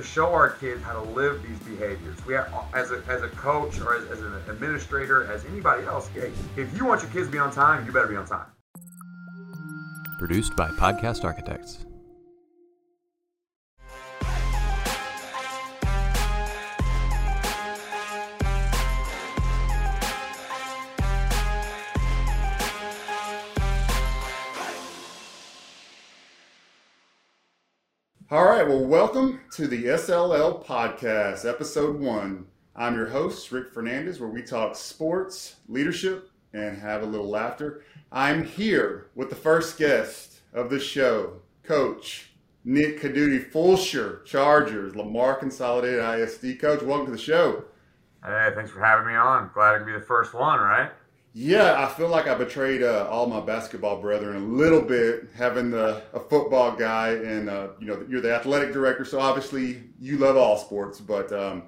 to show our kids how to live these behaviors. We have, as a, as a coach or as, as an administrator, as anybody else, hey, if you want your kids to be on time, you better be on time. Produced by Podcast Architects. All right, well, welcome to the SLL Podcast, Episode 1. I'm your host, Rick Fernandez, where we talk sports, leadership, and have a little laughter. I'm here with the first guest of the show, Coach Nick Codutti, Fulshear Chargers, Lamar Consolidated ISD. Coach, welcome to the show. Hey, thanks for having me on. Glad to be the first one, right? Yeah, I feel like I betrayed uh, all my basketball brethren a little bit, having the, a football guy, and uh, you know you're the athletic director, so obviously you love all sports. But um,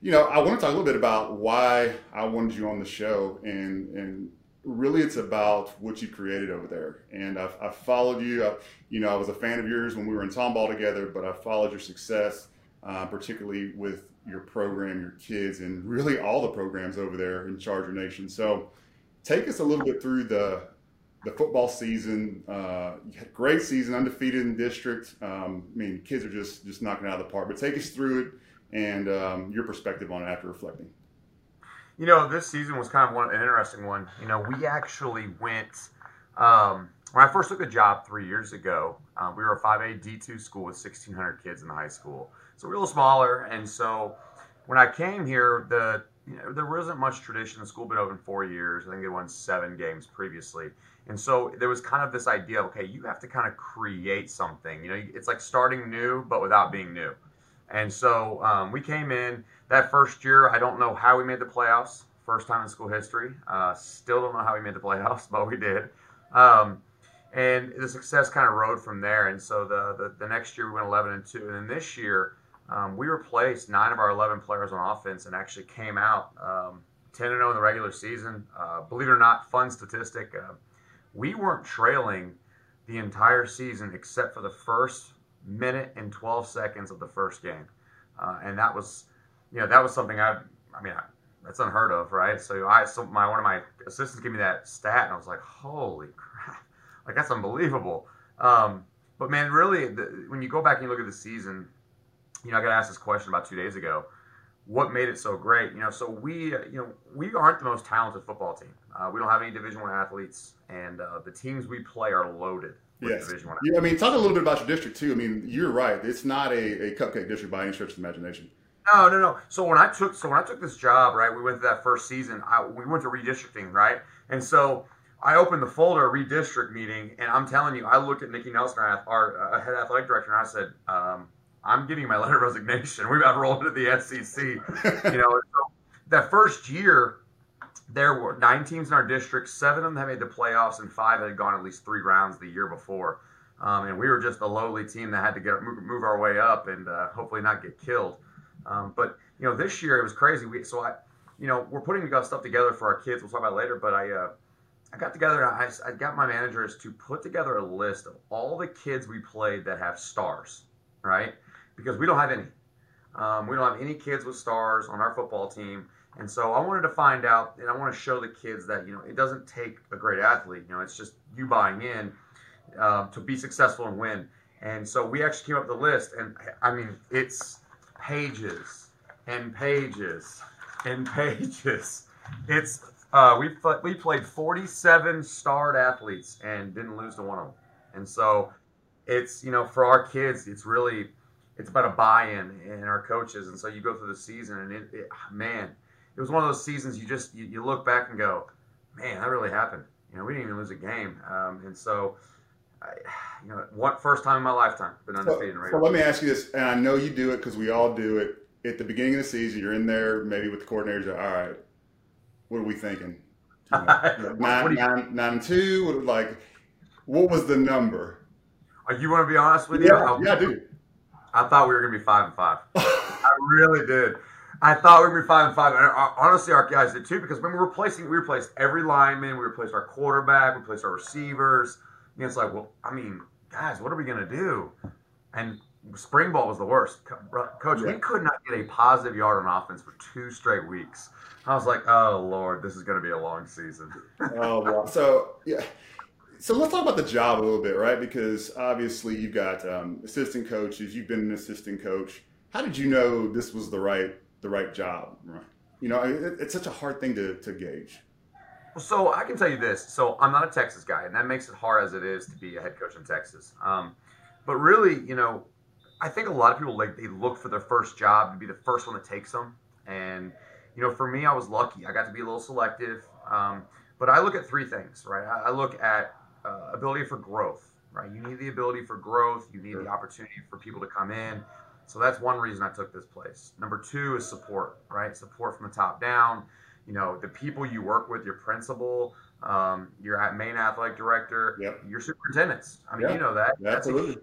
you know, I want to talk a little bit about why I wanted you on the show, and and really it's about what you created over there. And I've, I've followed you. I, you know, I was a fan of yours when we were in Tomball together, but I followed your success, uh, particularly with your program, your kids, and really all the programs over there in Charger Nation. So take us a little bit through the the football season. Uh, great season, undefeated in district. Um, I mean, kids are just just knocking out of the park. But take us through it and um, your perspective on it after reflecting. You know, this season was kind of one, an interesting one. You know, we actually went. Um, when I first took the job three years ago, uh, we were a 5A D2 school with 1,600 kids in the high school. So a little smaller. And so when I came here, the you know, there wasn't much tradition. The school had been open four years. I think they won seven games previously. And so there was kind of this idea of, okay, you have to kind of create something. You know, it's like starting new, but without being new. And so um, we came in that first year. I don't know how we made the playoffs. First time in school history. Uh, still don't know how we made the playoffs, but we did. Um, and the success kind of rode from there. And so the, the, the next year we went 11 and 2. And then this year, um, we replaced nine of our 11 players on offense and actually came out um, 10 0 in the regular season. Uh, believe it or not, fun statistic. Uh, we weren't trailing the entire season except for the first minute and 12 seconds of the first game. Uh, and that was, you know, that was something I, I mean, I, that's unheard of, right? So I, so my one of my assistants gave me that stat, and I was like, holy crap, like that's unbelievable. Um, but man, really, the, when you go back and you look at the season, you know, I got asked this question about two days ago. What made it so great? You know, so we, you know, we aren't the most talented football team. Uh, we don't have any Division One athletes, and uh, the teams we play are loaded. Yes. Yeah, I mean, talk a little bit about your district too. I mean, you're right. It's not a, a cupcake district by any stretch of the imagination. No, no, no. So when I took so when I took this job, right, we went to that first season. I, we went to redistricting, right, and so I opened the folder redistrict meeting, and I'm telling you, I looked at Nikki Nelson, our, our uh, head athletic director, and I said, um, I'm giving my letter of resignation. We got rolled into the SEC. you know, so that first year, there were nine teams in our district. Seven of them had made the playoffs, and five had gone at least three rounds the year before. Um, and we were just a lowly team that had to get move, move our way up and uh, hopefully not get killed. Um, but you know, this year it was crazy. We so I, you know, we're putting stuff together for our kids. We'll talk about later. But I, uh, I got together and I, I got my managers to put together a list of all the kids we played that have stars, right? Because we don't have any. Um, we don't have any kids with stars on our football team. And so I wanted to find out, and I want to show the kids that you know it doesn't take a great athlete. You know, it's just you buying in uh, to be successful and win. And so we actually came up with the list, and I mean it's pages and pages and pages. It's uh, we we played 47 starred athletes and didn't lose to one of them. And so it's you know for our kids, it's really it's about a buy-in in our coaches, and so you go through the season, and it, it man, it was one of those seasons you just you, you, look back and go, man, that really happened. You know, we didn't even lose a game, um, and so. I, you know, one first time in my lifetime been undefeated. So, so let me ask you this, and I know you do it because we all do it. At the beginning of the season, you're in there, maybe with the coordinators. All right, what are we thinking? You know, nine, nine, nine two. What, like, what was the number? Are you want to be honest with yeah, you? Yeah, dude. I thought we were gonna be five and five. I really did. I thought we would be five and five. And uh, honestly, our guys did too because when we were replacing, we replaced every lineman, we replaced our quarterback, we replaced our receivers. And it's like, well, I mean, guys, what are we gonna do? And spring ball was the worst. Coach, yeah. we could not get a positive yard on offense for two straight weeks. I was like, oh Lord, this is going to be a long season. oh wow. So yeah. So let's talk about the job a little bit, right? Because obviously you've got um, assistant coaches. You've been an assistant coach. How did you know this was the right the right job? You know, it, it's such a hard thing to, to gauge. So I can tell you this. So I'm not a Texas guy, and that makes it hard as it is to be a head coach in Texas. Um, but really, you know, I think a lot of people like they look for their first job to be the first one that takes them. And you know, for me, I was lucky. I got to be a little selective. Um, but I look at three things, right? I look at uh, ability for growth, right? You need the ability for growth. You need the opportunity for people to come in. So that's one reason I took this place. Number two is support, right? Support from the top down. You know, the people you work with, your principal, um, your main athletic director, yep. your superintendents. I mean, yep. you know that. That's a huge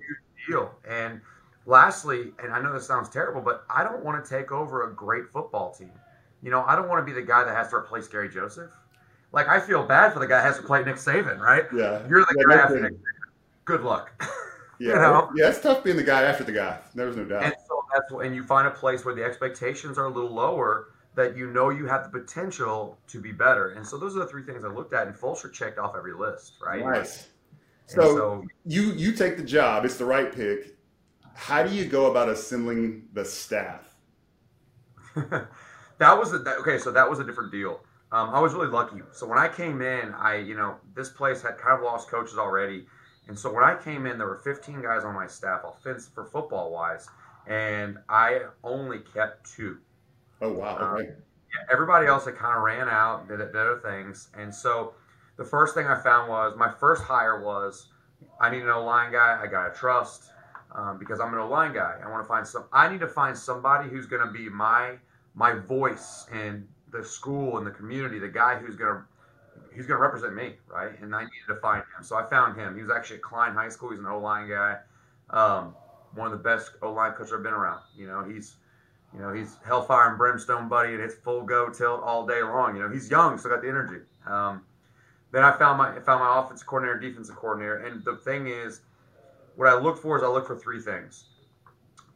deal. And lastly, and I know this sounds terrible, but I don't want to take over a great football team. You know, I don't want to be the guy that has to replace Gary Joseph. Like, I feel bad for the guy that has to play Nick Saban, right? Yeah. You're the yeah, guy after Nick Good luck. Yeah, you know? yeah, it's tough being the guy after the guy. There's no doubt. And so that's and you find a place where the expectations are a little lower that you know you have the potential to be better. And so those are the three things I looked at, and Fulshear checked off every list, right? Nice. So, so, you you take the job; it's the right pick. How do you go about assembling the staff? that was a, that, okay. So that was a different deal. Um, I was really lucky. So when I came in, I you know this place had kind of lost coaches already, and so when I came in, there were 15 guys on my staff, offense for football wise, and I only kept two. Oh wow! Um, okay. yeah, everybody else had kind of ran out, did, did other things, and so the first thing I found was my first hire was I need an O line guy. I got to trust um, because I'm an O line guy. I want to find some. I need to find somebody who's going to be my my voice in the school and the community. The guy who's to he's to represent me, right? And I needed to find him, so I found him. He was actually at Klein High School. He's an O line guy, um, one of the best O line coaches I've been around. You know, he's you know he's hellfire and brimstone buddy, and it's full go tilt all day long. You know, he's young, so got the energy. Um, then I found my found my offensive coordinator, defensive coordinator, and the thing is, what I look for is I look for three things.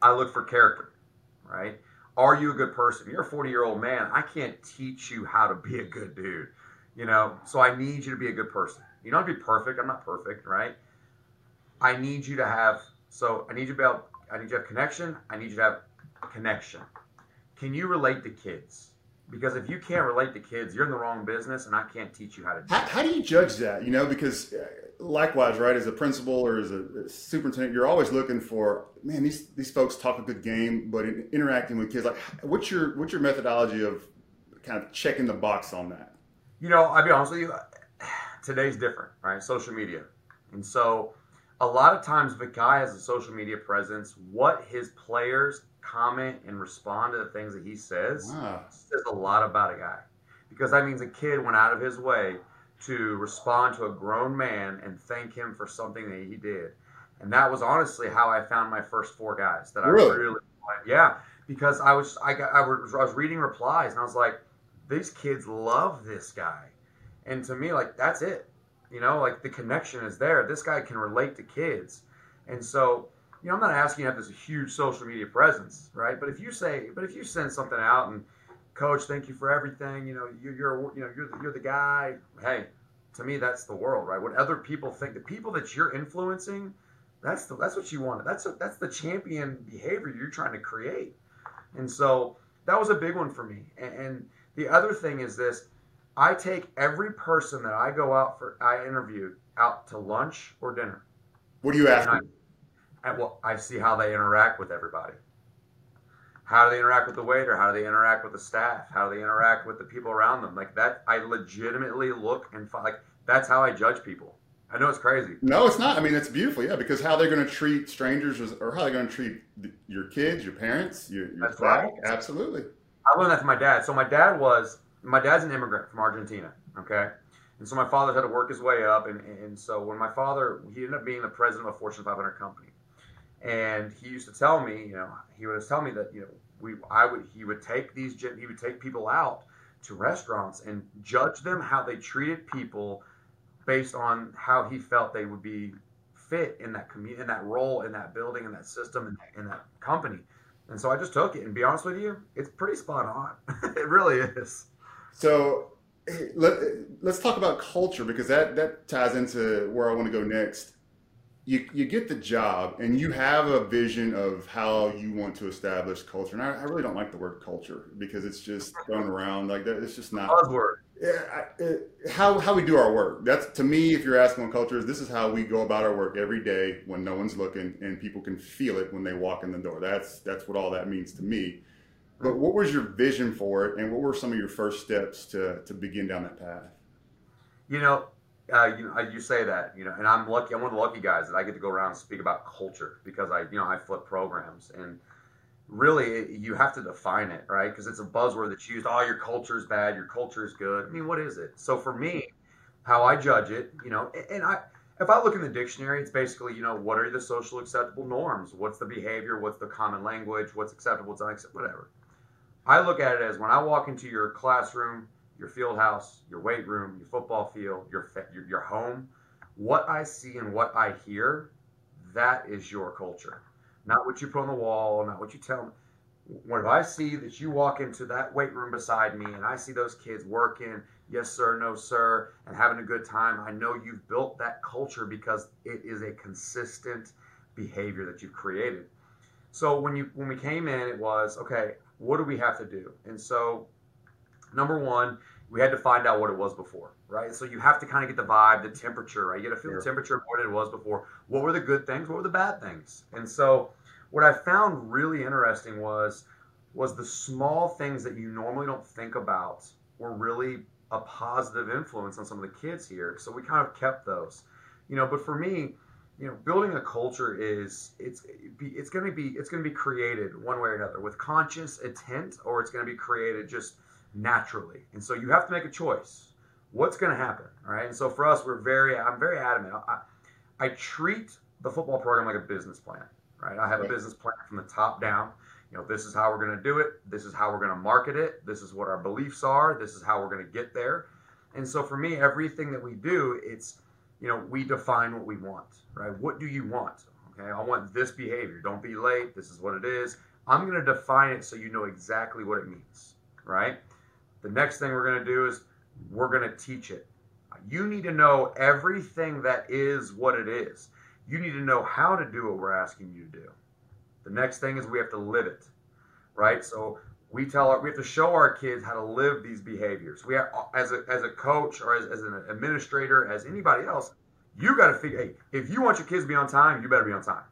I look for character, right? Are you a good person? You're a 40 year old man. I can't teach you how to be a good dude, you know. So I need you to be a good person. You don't have to be perfect. I'm not perfect, right? I need you to have. So I need you to be able, I need you to have connection. I need you to have connection. Can you relate to kids? Because if you can't relate to kids, you're in the wrong business, and I can't teach you how to do how, how do you judge that? You know, because uh, likewise, right, as a principal or as a superintendent, you're always looking for man. These these folks talk a good game, but in interacting with kids, like what's your what's your methodology of kind of checking the box on that? You know, I'll be honest with you. Today's different, right? Social media, and so a lot of times, if a guy has a social media presence, what his players comment and respond to the things that he says wow. says a lot about a guy. Because that means a kid went out of his way to respond to a grown man and thank him for something that he did. And that was honestly how I found my first four guys that really? I really yeah, because I was I got I was, I was reading replies and I was like, these kids love this guy, and to me like that's it, you know, like the connection is there. This guy can relate to kids, and so you know, I'm not asking you to have this huge social media presence, right? But if you say, but if you send something out and, coach, thank you for everything. You know, you're, you're you know, you're the, you're the guy. Hey, to me, that's the world, right? What other people think, the people that you're influencing, that's the, that's what you want. That's a, that's the champion behavior you're trying to create. And so that was a big one for me. And, and the other thing is this: I take every person that I go out for, I interview out to lunch or dinner. What do you ask? Well, I see how they interact with everybody. How do they interact with the waiter? How do they interact with the staff? How do they interact with the people around them? Like that, I legitimately look and find, like that's how I judge people. I know it's crazy. No, it's not. I mean, it's beautiful, yeah, because how they're going to treat strangers or how they're going to treat your kids, your parents, your, your that's right. Absolutely. I learned that from my dad. So my dad was my dad's an immigrant from Argentina. Okay. And so my father had to work his way up, and, and so when my father he ended up being the president of a Fortune 500 company, and he used to tell me, you know, he would tell me that you know we I would he would take these he would take people out to restaurants and judge them how they treated people based on how he felt they would be fit in that community, in that role, in that building, in that system, in that, in that company. And so I just took it. And be honest with you, it's pretty spot on. it really is. So let, let's talk about culture because that, that ties into where I want to go next. You, you get the job and you have a vision of how you want to establish culture. And I, I really don't like the word culture because it's just thrown around like that. It's just not. Buzzword. Yeah, how, how we do our work. That's to me, if you're asking what culture is, this is how we go about our work every day when no one's looking and people can feel it when they walk in the door. That's that's what all that means to me. But what was your vision for it, and what were some of your first steps to to begin down that path? You know, uh, you know, you say that, you know, and I'm lucky. I'm one of the lucky guys that I get to go around and speak about culture because I, you know, I flip programs, and really, you have to define it, right? Because it's a buzzword that's used. Oh, your culture is bad. Your culture is good. I mean, what is it? So for me, how I judge it, you know, and I, if I look in the dictionary, it's basically, you know, what are the social acceptable norms? What's the behavior? What's the common language? What's acceptable? What's unacceptable? Whatever. I look at it as when I walk into your classroom, your field house, your weight room, your football field, your, your, your home, what I see and what I hear, that is your culture. Not what you put on the wall, not what you tell me. When I see that you walk into that weight room beside me and I see those kids working, yes sir, no sir, and having a good time, I know you've built that culture because it is a consistent behavior that you've created. So when you when we came in, it was okay what do we have to do? And so, number one, we had to find out what it was before, right? So you have to kind of get the vibe, the temperature, right? You got to feel sure. the temperature of what it was before. What were the good things? What were the bad things? And so, what I found really interesting was was the small things that you normally don't think about were really a positive influence on some of the kids here. So we kind of kept those, you know. But for me, you know, building a culture is it's it's going to be it's going to be created one way or another with conscious intent, or it's going to be created just naturally. And so you have to make a choice. What's going to happen, right? And so for us, we're very I'm very adamant. I, I treat the football program like a business plan, right? I have a business plan from the top down. You know, this is how we're going to do it. This is how we're going to market it. This is what our beliefs are. This is how we're going to get there. And so for me, everything that we do, it's you know, we define what we want, right? What do you want? Okay, I want this behavior. Don't be late. This is what it is. I'm going to define it so you know exactly what it means, right? The next thing we're going to do is we're going to teach it. You need to know everything that is what it is. You need to know how to do what we're asking you to do. The next thing is we have to live it, right? So we tell our, we have to show our kids how to live these behaviors. We have, as a, as a coach or as, as an administrator, as anybody else, you got to figure, hey, if you want your kids to be on time, you better be on time,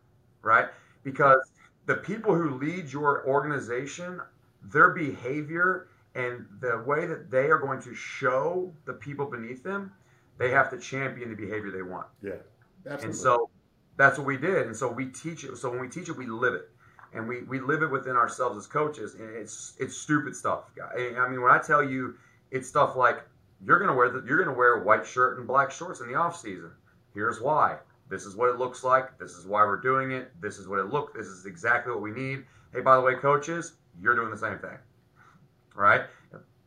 right? Because the people who lead your organization, their behavior and the way that they are going to show the people beneath them, they have to champion the behavior they want. Yeah, absolutely. And so that's what we did. And so we teach it. So when we teach it, we live it. And we, we live it within ourselves as coaches. And it's it's stupid stuff i mean when i tell you it's stuff like you're going to wear the, you're to wear a white shirt and black shorts in the off season. Here's why. This is what it looks like. This is why we're doing it. This is what it look this is exactly what we need. Hey by the way coaches you're doing the same thing right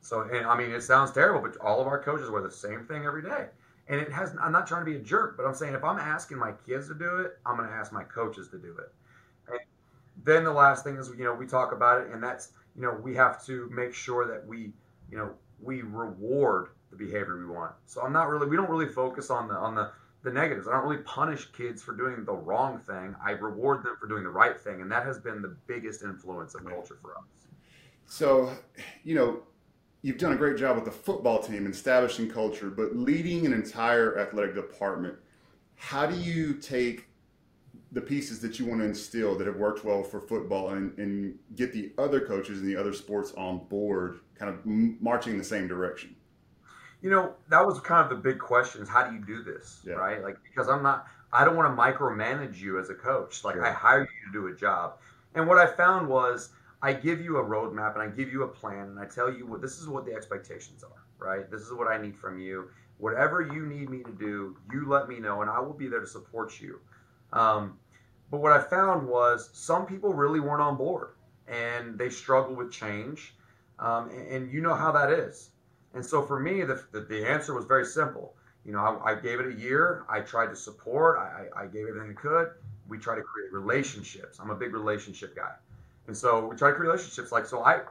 so and i mean it sounds terrible but all of our coaches wear the same thing every day and it has i'm not trying to be a jerk but i'm saying if i'm asking my kids to do it i'm going to ask my coaches to do it And then the last thing is, you know, we talk about it, and that's, you know, we have to make sure that we, you know, we reward the behavior we want. So I'm not really, we don't really focus on the on the the negatives. I don't really punish kids for doing the wrong thing. I reward them for doing the right thing, and that has been the biggest influence of culture for us. So, you know, you've done a great job with the football team establishing culture, but leading an entire athletic department. How do you take the pieces that you want to instill that have worked well for football and, and get the other coaches and the other sports on board kind of marching in the same direction you know that was kind of the big question is how do you do this yeah. right like because i'm not i don't want to micromanage you as a coach like i hire you to do a job and what i found was i give you a roadmap and i give you a plan and i tell you what this is what the expectations are right this is what i need from you whatever you need me to do you let me know and i will be there to support you um, but what I found was some people really weren't on board and they struggle with change. Um, and, and, you know how that is. And so for me, the, the, the answer was very simple. You know, I, I gave it a year. I tried to support. I, I gave everything I could. We try to create relationships. I'm a big relationship guy, and so we try to create relationships. Like so, I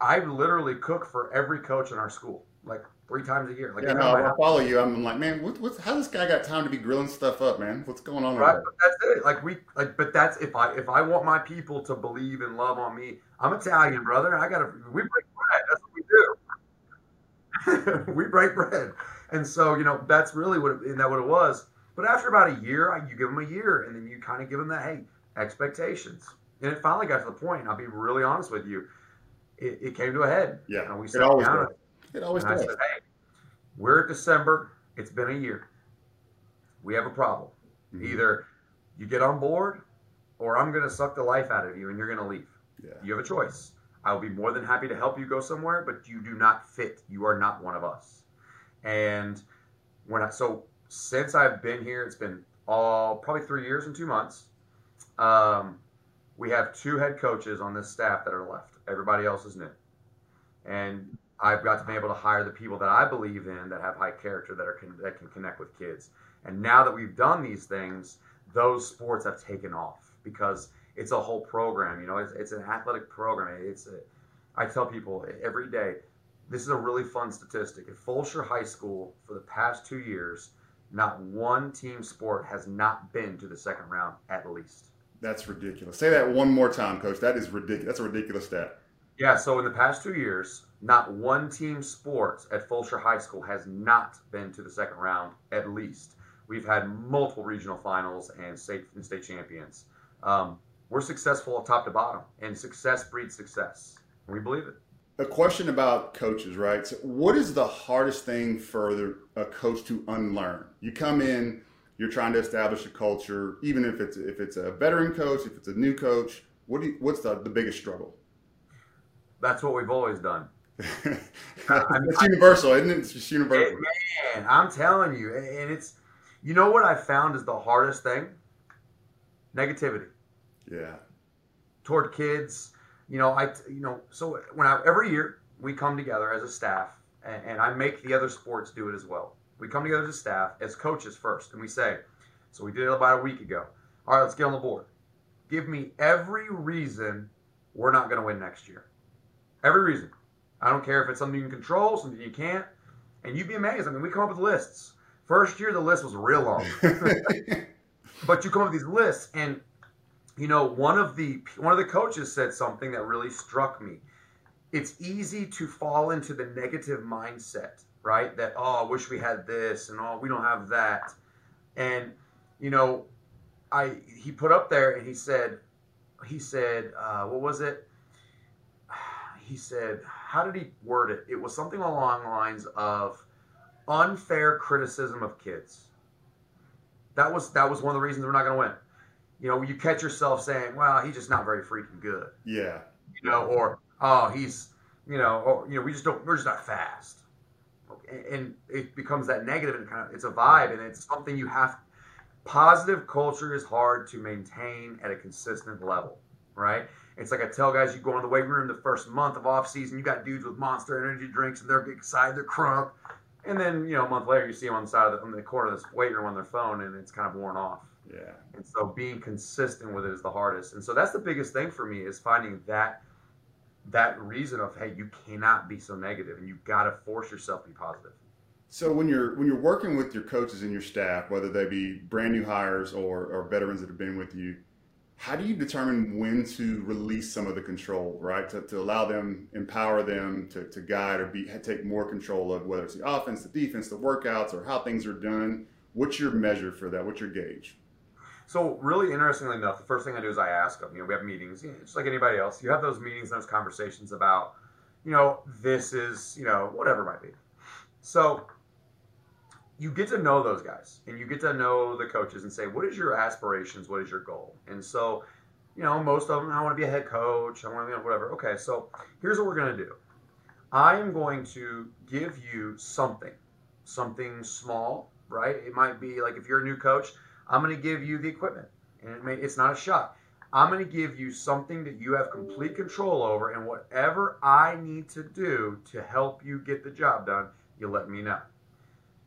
I literally cook for every coach in our school, like three times a year. Like yeah, no, I follow you. I'm like, man, what, what's how this guy got time to be grilling stuff up, man? What's going on? Right, but that's it. Like we, like, but that's if I if I want my people to believe and love on me. I'm Italian, brother. I gotta. We break bread. That's what we do. we break bread, and so you know that's really what it, that what it was. But after about a year, you give them a year, and then you kind of give them that hey expectations. And it finally got to the point. I'll be really honest with you it, it came to a head. Yeah, and we it always does. It always does. I said, hey, we're at December. It's been a year. We have a problem. Mm-hmm. Either you get on board, or I'm going to suck the life out of you, and you're going to leave. Yeah. You have a choice. I'll be more than happy to help you go somewhere, but you do not fit. You are not one of us. And when I so since I've been here, it's been all probably three years and two months. Um, we have two head coaches on this staff that are left. Everybody else is new. And I've got to be able to hire the people that I believe in that have high character that are that can connect with kids. And now that we've done these things, those sports have taken off because it's a whole program. You know, it's, it's an athletic program. It's a, I tell people every day, this is a really fun statistic. At Fulshear High School, for the past two years, not one team sport has not been to the second round at least. That's ridiculous. Say that one more time, coach. That is ridiculous. That's a ridiculous stat. Yeah, so in the past two years, not one team sports at Fulshear High School has not been to the second round, at least. We've had multiple regional finals and state and state champions. Um, we're successful top to bottom, and success breeds success. We believe it. A question about coaches, right? So what is the hardest thing for a coach to unlearn? You come in, you're trying to establish a culture, even if it's if it's a veteran coach, if it's a new coach. What do you, what's the, the biggest struggle? That's what we've always done. it's universal, isn't it? It's just universal. man, I'm telling you, and it's you know what I found is the hardest thing? Negativity. Yeah. Toward kids, you know, I you know, so when I every year we come together as a staff, and, and I make the other sports do it as well we come together as a staff, as coaches first, and we say, so we did it about a week ago. All right, let's get on the board. Give me every reason we're not going to win next year. Every reason. I don't care if it's something you can control, something you can't. And you'd be amazed. I mean, we come up with lists. First year, the list was real long. but you come up with these lists, and you know, one of the one of the coaches said something that really struck me. It's easy to fall into the negative mindset right? That oh, I wish we had this, and oh, we don't have that, and you know, I he put up there and he said, he said, uh, what was it? He said, how did he word it? It was something along the lines of unfair criticism of kids. That was that was one of the reasons we're not going to win. You know, you catch yourself saying, "Well, he's just not very freaking good." Yeah. You know, or oh, he's you know, or you know, we just don't, we're just not fast and it becomes that negative and kind of it's a vibe and it's something you have positive culture is hard to maintain at a consistent level right? It's like i tell guys you go in the weight room the first month of off season you got dudes with monster energy drinks and they're excited they're crunk. And then you know a month later you see them on the side of the, on the corner of this weight room on their phone and it's kind of worn off. Yeah. And so being consistent with it is the hardest. And so that's the biggest thing for me is finding that that reason of hey, you cannot be so negative, and you got to force yourself to be positive. So when you're when you're working with your coaches and your staff, whether they be brand new hires or, or veterans that have been with you, how do you determine when to release some of the control, right? To, to allow them, empower them to, to guide or be take more control of whether it's the offense, the defense, the workouts, or how things are done. What's your measure for that? What's your gauge? So really interestingly enough, the first thing I do is I ask them. You know, we have meetings, just like anybody else. You have those meetings, those conversations about, you know, this is, you know, whatever might be. So you get to know those guys, and you get to know the coaches, and say, what is your aspirations? What is your goal? And so, you know, most of them, I want to be a head coach. I want to be whatever. Okay, so here's what we're gonna do. I am going to give you something, something small, right? It might be like if you're a new coach I'm going to give you the equipment. And it may, it's not a shot. I'm going to give you something that you have complete control over, and whatever I need to do to help you get the job done, you let me know.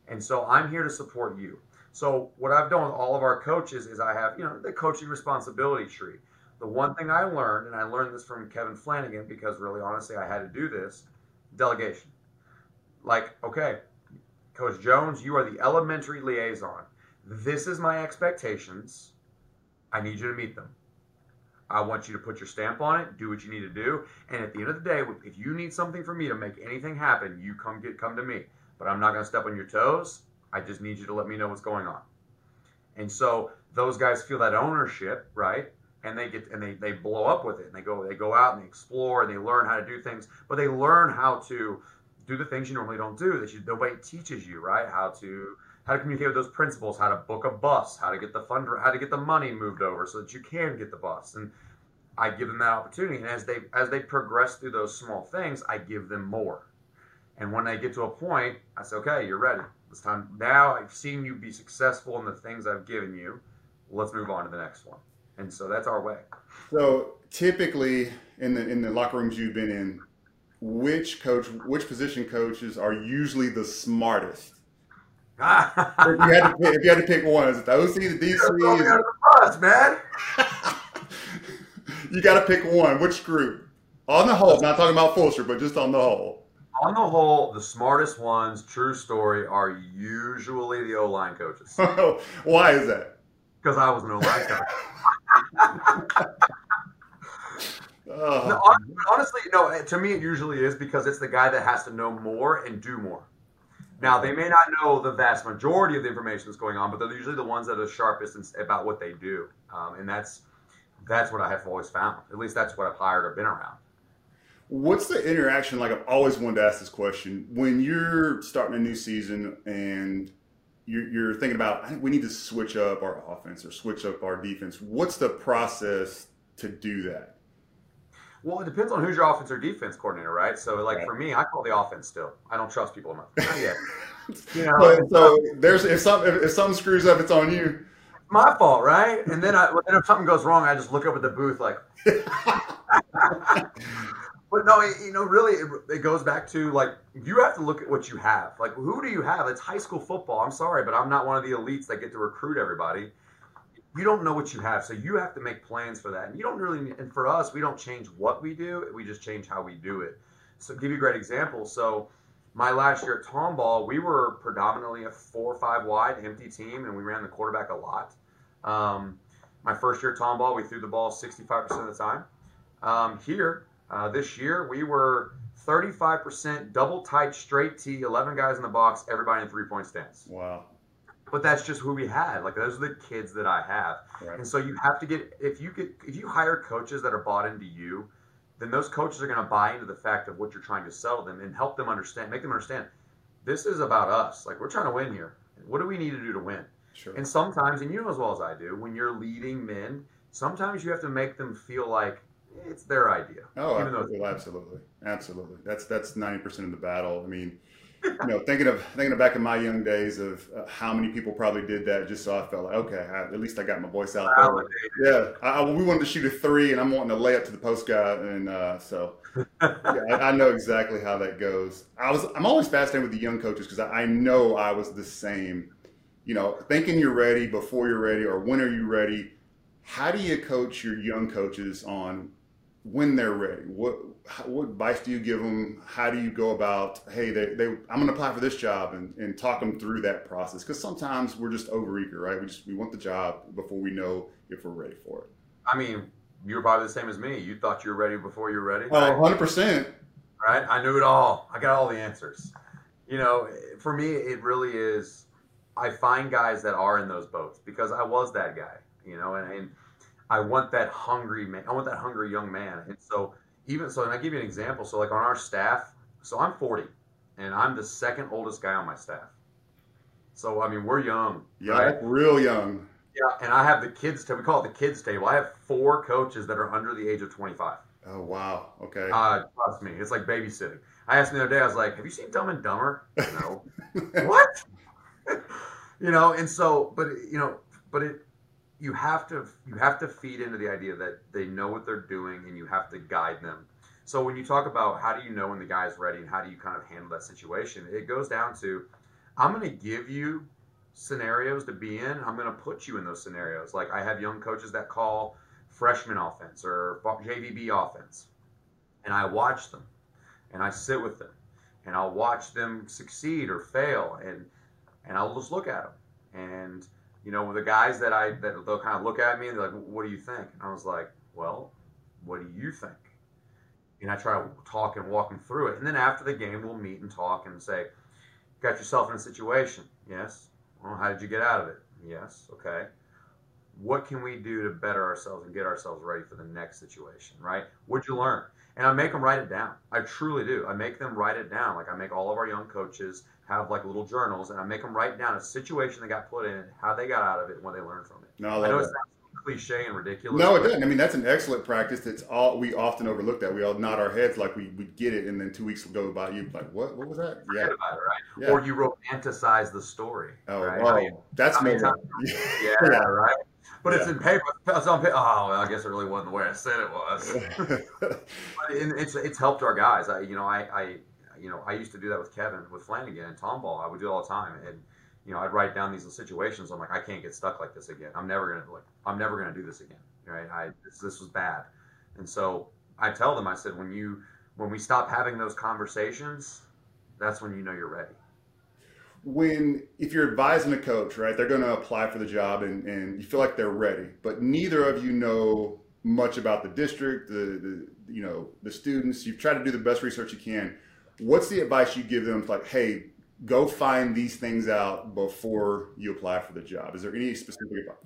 And so I'm here to support you. So what I've done with all of our coaches is I have, you know, the coaching responsibility tree. The one thing I learned, and I learned this from Kevin Flanagan because really honestly I had to do this, delegation. Like, okay, Coach Jones, you are the elementary liaison. This is my expectations. I need you to meet them. I want you to put your stamp on it, do what you need to do, and at the end of the day, if you need something from me to make anything happen, you come get come to me. But I'm not going to step on your toes. I just need you to let me know what's going on. And so those guys feel that ownership, right? And they get and they, they blow up with it and they go they go out and they explore and they learn how to do things, but they learn how to do the things you normally don't do that you nobody teaches you, right? How to how to communicate with those principals, how to book a bus, how to get the fund, how to get the money moved over so that you can get the bus. And I give them that opportunity. And as they as they progress through those small things, I give them more. And when they get to a point, I say, okay, you're ready. It's time. Now I've seen you be successful in the things I've given you. Let's move on to the next one. And so that's our way. So typically in the in the locker rooms you've been in, which coach, which position coaches are usually the smartest? If, you had to pick, if you had to pick one, is it the OC, the DC? Is the bus, man. you got to pick one. Which group? On the whole, not talking about Fulshear, but just on the whole. On the whole, the smartest ones, true story, are usually the O line coaches. Why is that? Because I was an O line coach. Uh, no, honestly, no. To me, it usually is because it's the guy that has to know more and do more. Now, they may not know the vast majority of the information that's going on, but they're usually the ones that are sharpest about what they do, um, and that's that's what I have always found. At least that's what I've hired or been around. What's the interaction like? I've always wanted to ask this question. When you're starting a new season and you're, you're thinking about, I think we need to switch up our offense or switch up our defense. What's the process to do that? Well, it depends on who's your offense or defense coordinator, right? So, like right. for me, I call the offense still. I don't trust people enough. Not yet. you know, but, so there's if some if, if something screws up, it's on you. My fault, right? And then, I, then if something goes wrong, I just look up at the booth like. but no, it, you know, really, it, it goes back to like you have to look at what you have. Like, who do you have? It's high school football. I'm sorry, but I'm not one of the elites that get to recruit everybody you don't know what you have, so you have to make plans for that. And you don't really, and for us, we don't change what we do; we just change how we do it. So, give you a great example. So, my last year at Tomball, we were predominantly a four or five wide empty team, and we ran the quarterback a lot. Um, my first year at Tomball, we threw the ball 65% of the time. Um, here, uh, this year, we were 35% double tight straight T, 11 guys in the box, everybody in three point stance. Wow but that's just who we had. Like those are the kids that I have, right. and so you have to get if you get if you hire coaches that are bought into you, then those coaches are going to buy into the fact of what you're trying to sell them and help them understand, make them understand. This is about us. Like we're trying to win here. What do we need to do to win? Sure. And sometimes, and you know as well as I do, when you're leading men, sometimes you have to make them feel like it's their idea. Oh, absolutely, absolutely, absolutely. That's that's ninety percent of the battle. I mean you know, thinking of thinking of back in my young days of uh, how many people probably did that, just so I felt like, okay, I, at least I got my voice out there. Yeah, I, we wanted to shoot a three, and I'm wanting to lay up to the post guy, and uh, so yeah, I, I, know exactly how that goes. I was I'm always fascinated with the young coaches because I, I know I was the same. You know, thinking you're ready before you're ready, or when are you ready? How do you coach your young coaches on when they're ready? What what advice do you give them? How do you go about, hey, they, they I'm going to apply for this job and, and talk them through that process? Because sometimes we're just overeager, right? We just we want the job before we know if we're ready for it. I mean, you were probably the same as me. You thought you were ready before you were ready. Oh, 100%. Right? I knew it all. I got all the answers. You know, for me, it really is. I find guys that are in those boats because I was that guy, you know, and, and I want that hungry man. I want that hungry young man. And so even so, and I give you an example. So like on our staff, so I'm 40, and I'm the second oldest guy on my staff. So I mean, we're young. Yeah, right? real young. Yeah, and I have the kids. Table. We call it the kids table. I have four coaches that are under the age of 25. Oh wow. Okay. Uh, trust me, it's like babysitting. I asked the other day. I was like, "Have you seen Dumb and Dumber?" No. what? you know, and so, but you know, but it you have to you have to feed into the idea that they know what they're doing and you have to guide them. So when you talk about how do you know when the guy's ready and how do you kind of handle that situation, it goes down to I'm going to give you scenarios to be in. I'm going to put you in those scenarios. Like I have young coaches that call freshman offense or JVB offense, and I watch them, and I sit with them, and I'll watch them succeed or fail, and and I'll just look at them, and you know the guys that I that they'll kind of look at me and they're like, "What do you think?" And I was like, "Well, what do you think?" And I try to talk and walk them through it, and then after the game, we'll meet and talk and say, "Got yourself in a situation? Yes. Well, how did you get out of it? Yes. Okay." what can we do to better ourselves and get ourselves ready for the next situation, right? What'd you learn? And I make them write it down. I truly do. I make them write it down. Like I make all of our young coaches have like little journals, and I make them write down a situation they got put in, how they got out of it, and what they learned from it. No, I, I know love it's that. cliche and ridiculous. No, it doesn't. I mean, that's an excellent practice. That's all we often overlook. That we all nod our heads like we, we get it, and then two weeks will go by. You like what? What was that? Yeah. Forget about it, right? Yeah. Or you romanticize the story. Oh, right? wow. How you- That's me. times- yeah, right. But it's in paper. It's on paper. Oh, well, I guess it really wasn't the way I said it was. But it- it's it's helped our guys. I you know I, I you know I used to do that with Kevin with Flanagan and Tomball. I would do it all the time, and you know I'd write down these situations. I'm like I can't get stuck like this again. I'm never gonna like I'm never gonna do this again. Right? I this, this was bad, and so I tell them I said when you when we stop having those conversations, that's when you know you're ready. when if you're advising a coach, right, they're going to apply for the job and, and you feel like they're ready, but neither of you know much about the district, the, the you know the students. You've tried to do the best research you can. What's the advice you give them? Like, hey, go find these things out before you apply for the job. Is there any specific advice?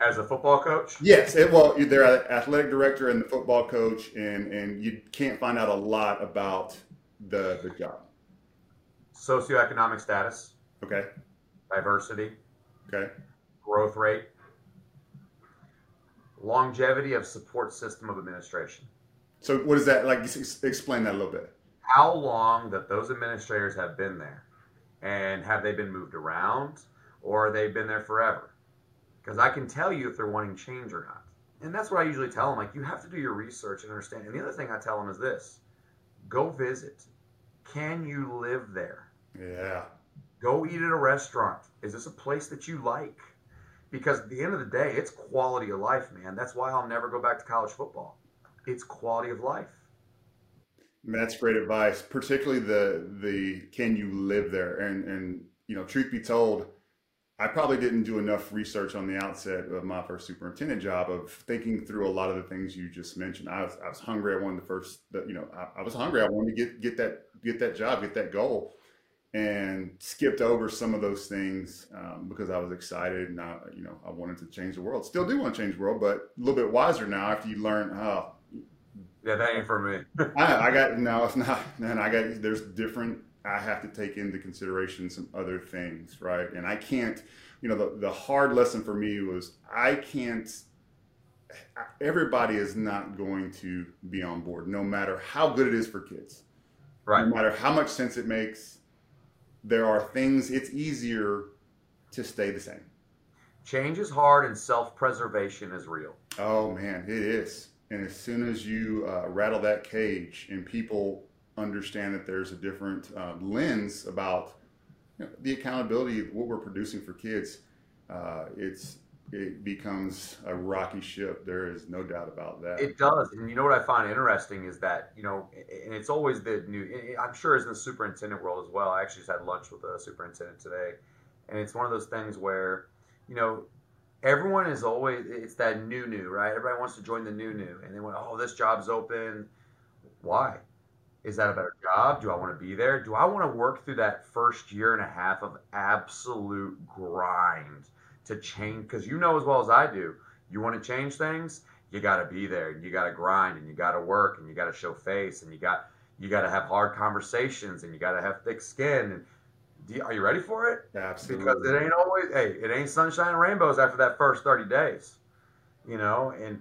As a football coach, Yes, it, well, they're an athletic director and the football coach, and and you can't find out a lot about the the job. socioeconomic status, Okay, diversity, okay, growth rate, longevity of support system of administration. so what is that like? Explain that a little bit. How long that those administrators have been there, and have they been moved around, or they've been there forever? Because I can tell you if they're wanting change or not. And that's what I usually tell them. Like you have to do your research and understand. And the other thing I tell them is this: go visit. Can you live there? Yeah. Go eat at a restaurant. Is this a place that you like? Because at the end of the day, it's quality of life, man. That's why I'll never go back to college football. It's quality of life. That's great advice, particularly the the can you live there? And and you know, truth be told, I probably didn't do enough research on the outset of my first superintendent job of thinking through a lot of the things you just mentioned. I was I was hungry. I wanted the first, you know, I, I was hungry. I wanted to get get that get that job, get that goal, and skipped over some of those things um, because I was excited and I, you know I wanted to change the world. Still do want to change the world, but a little bit wiser now after you learn. Oh, Yeah, that ain't for me. I, I got no, it's not. Man, I got there's different. I have to take into consideration some other things, right? And I can't. You know, the the hard lesson for me was I can't. Everybody is not going to be on board, no matter how good it is for kids. right. No matter how much sense it makes, there are things. It's easier to stay the same. Change is hard and self preservation is real. Oh man, it is. And as soon as you uh, rattle that cage and people understand that there's a different uh, lens about you know, the accountability of what we're producing for kids, uh, it's it becomes a rocky ship. There is no doubt about that. It does. And you know what I find interesting is that, you know, and it's always the new, I'm sure it's in the superintendent world as well. I actually just had lunch with a superintendent today. And it's one of those things where, you know, everyone is always, it's that new, new, right? Everybody wants to join the new, new. And they went, oh, this job's open. Why? Is that a better job? Do I want to be there? Do I want to work through that first year and a half of absolute grind to change? Because you know as well as I do, you want to change things, you got to be there. You got to grind, and you got to work, and you got to show face, and you got you got to have hard conversations, and you got to have thick skin. And you, are you ready for it? Absolutely. Because it ain't always hey, it ain't sunshine and rainbows after that first thirty days, you know. And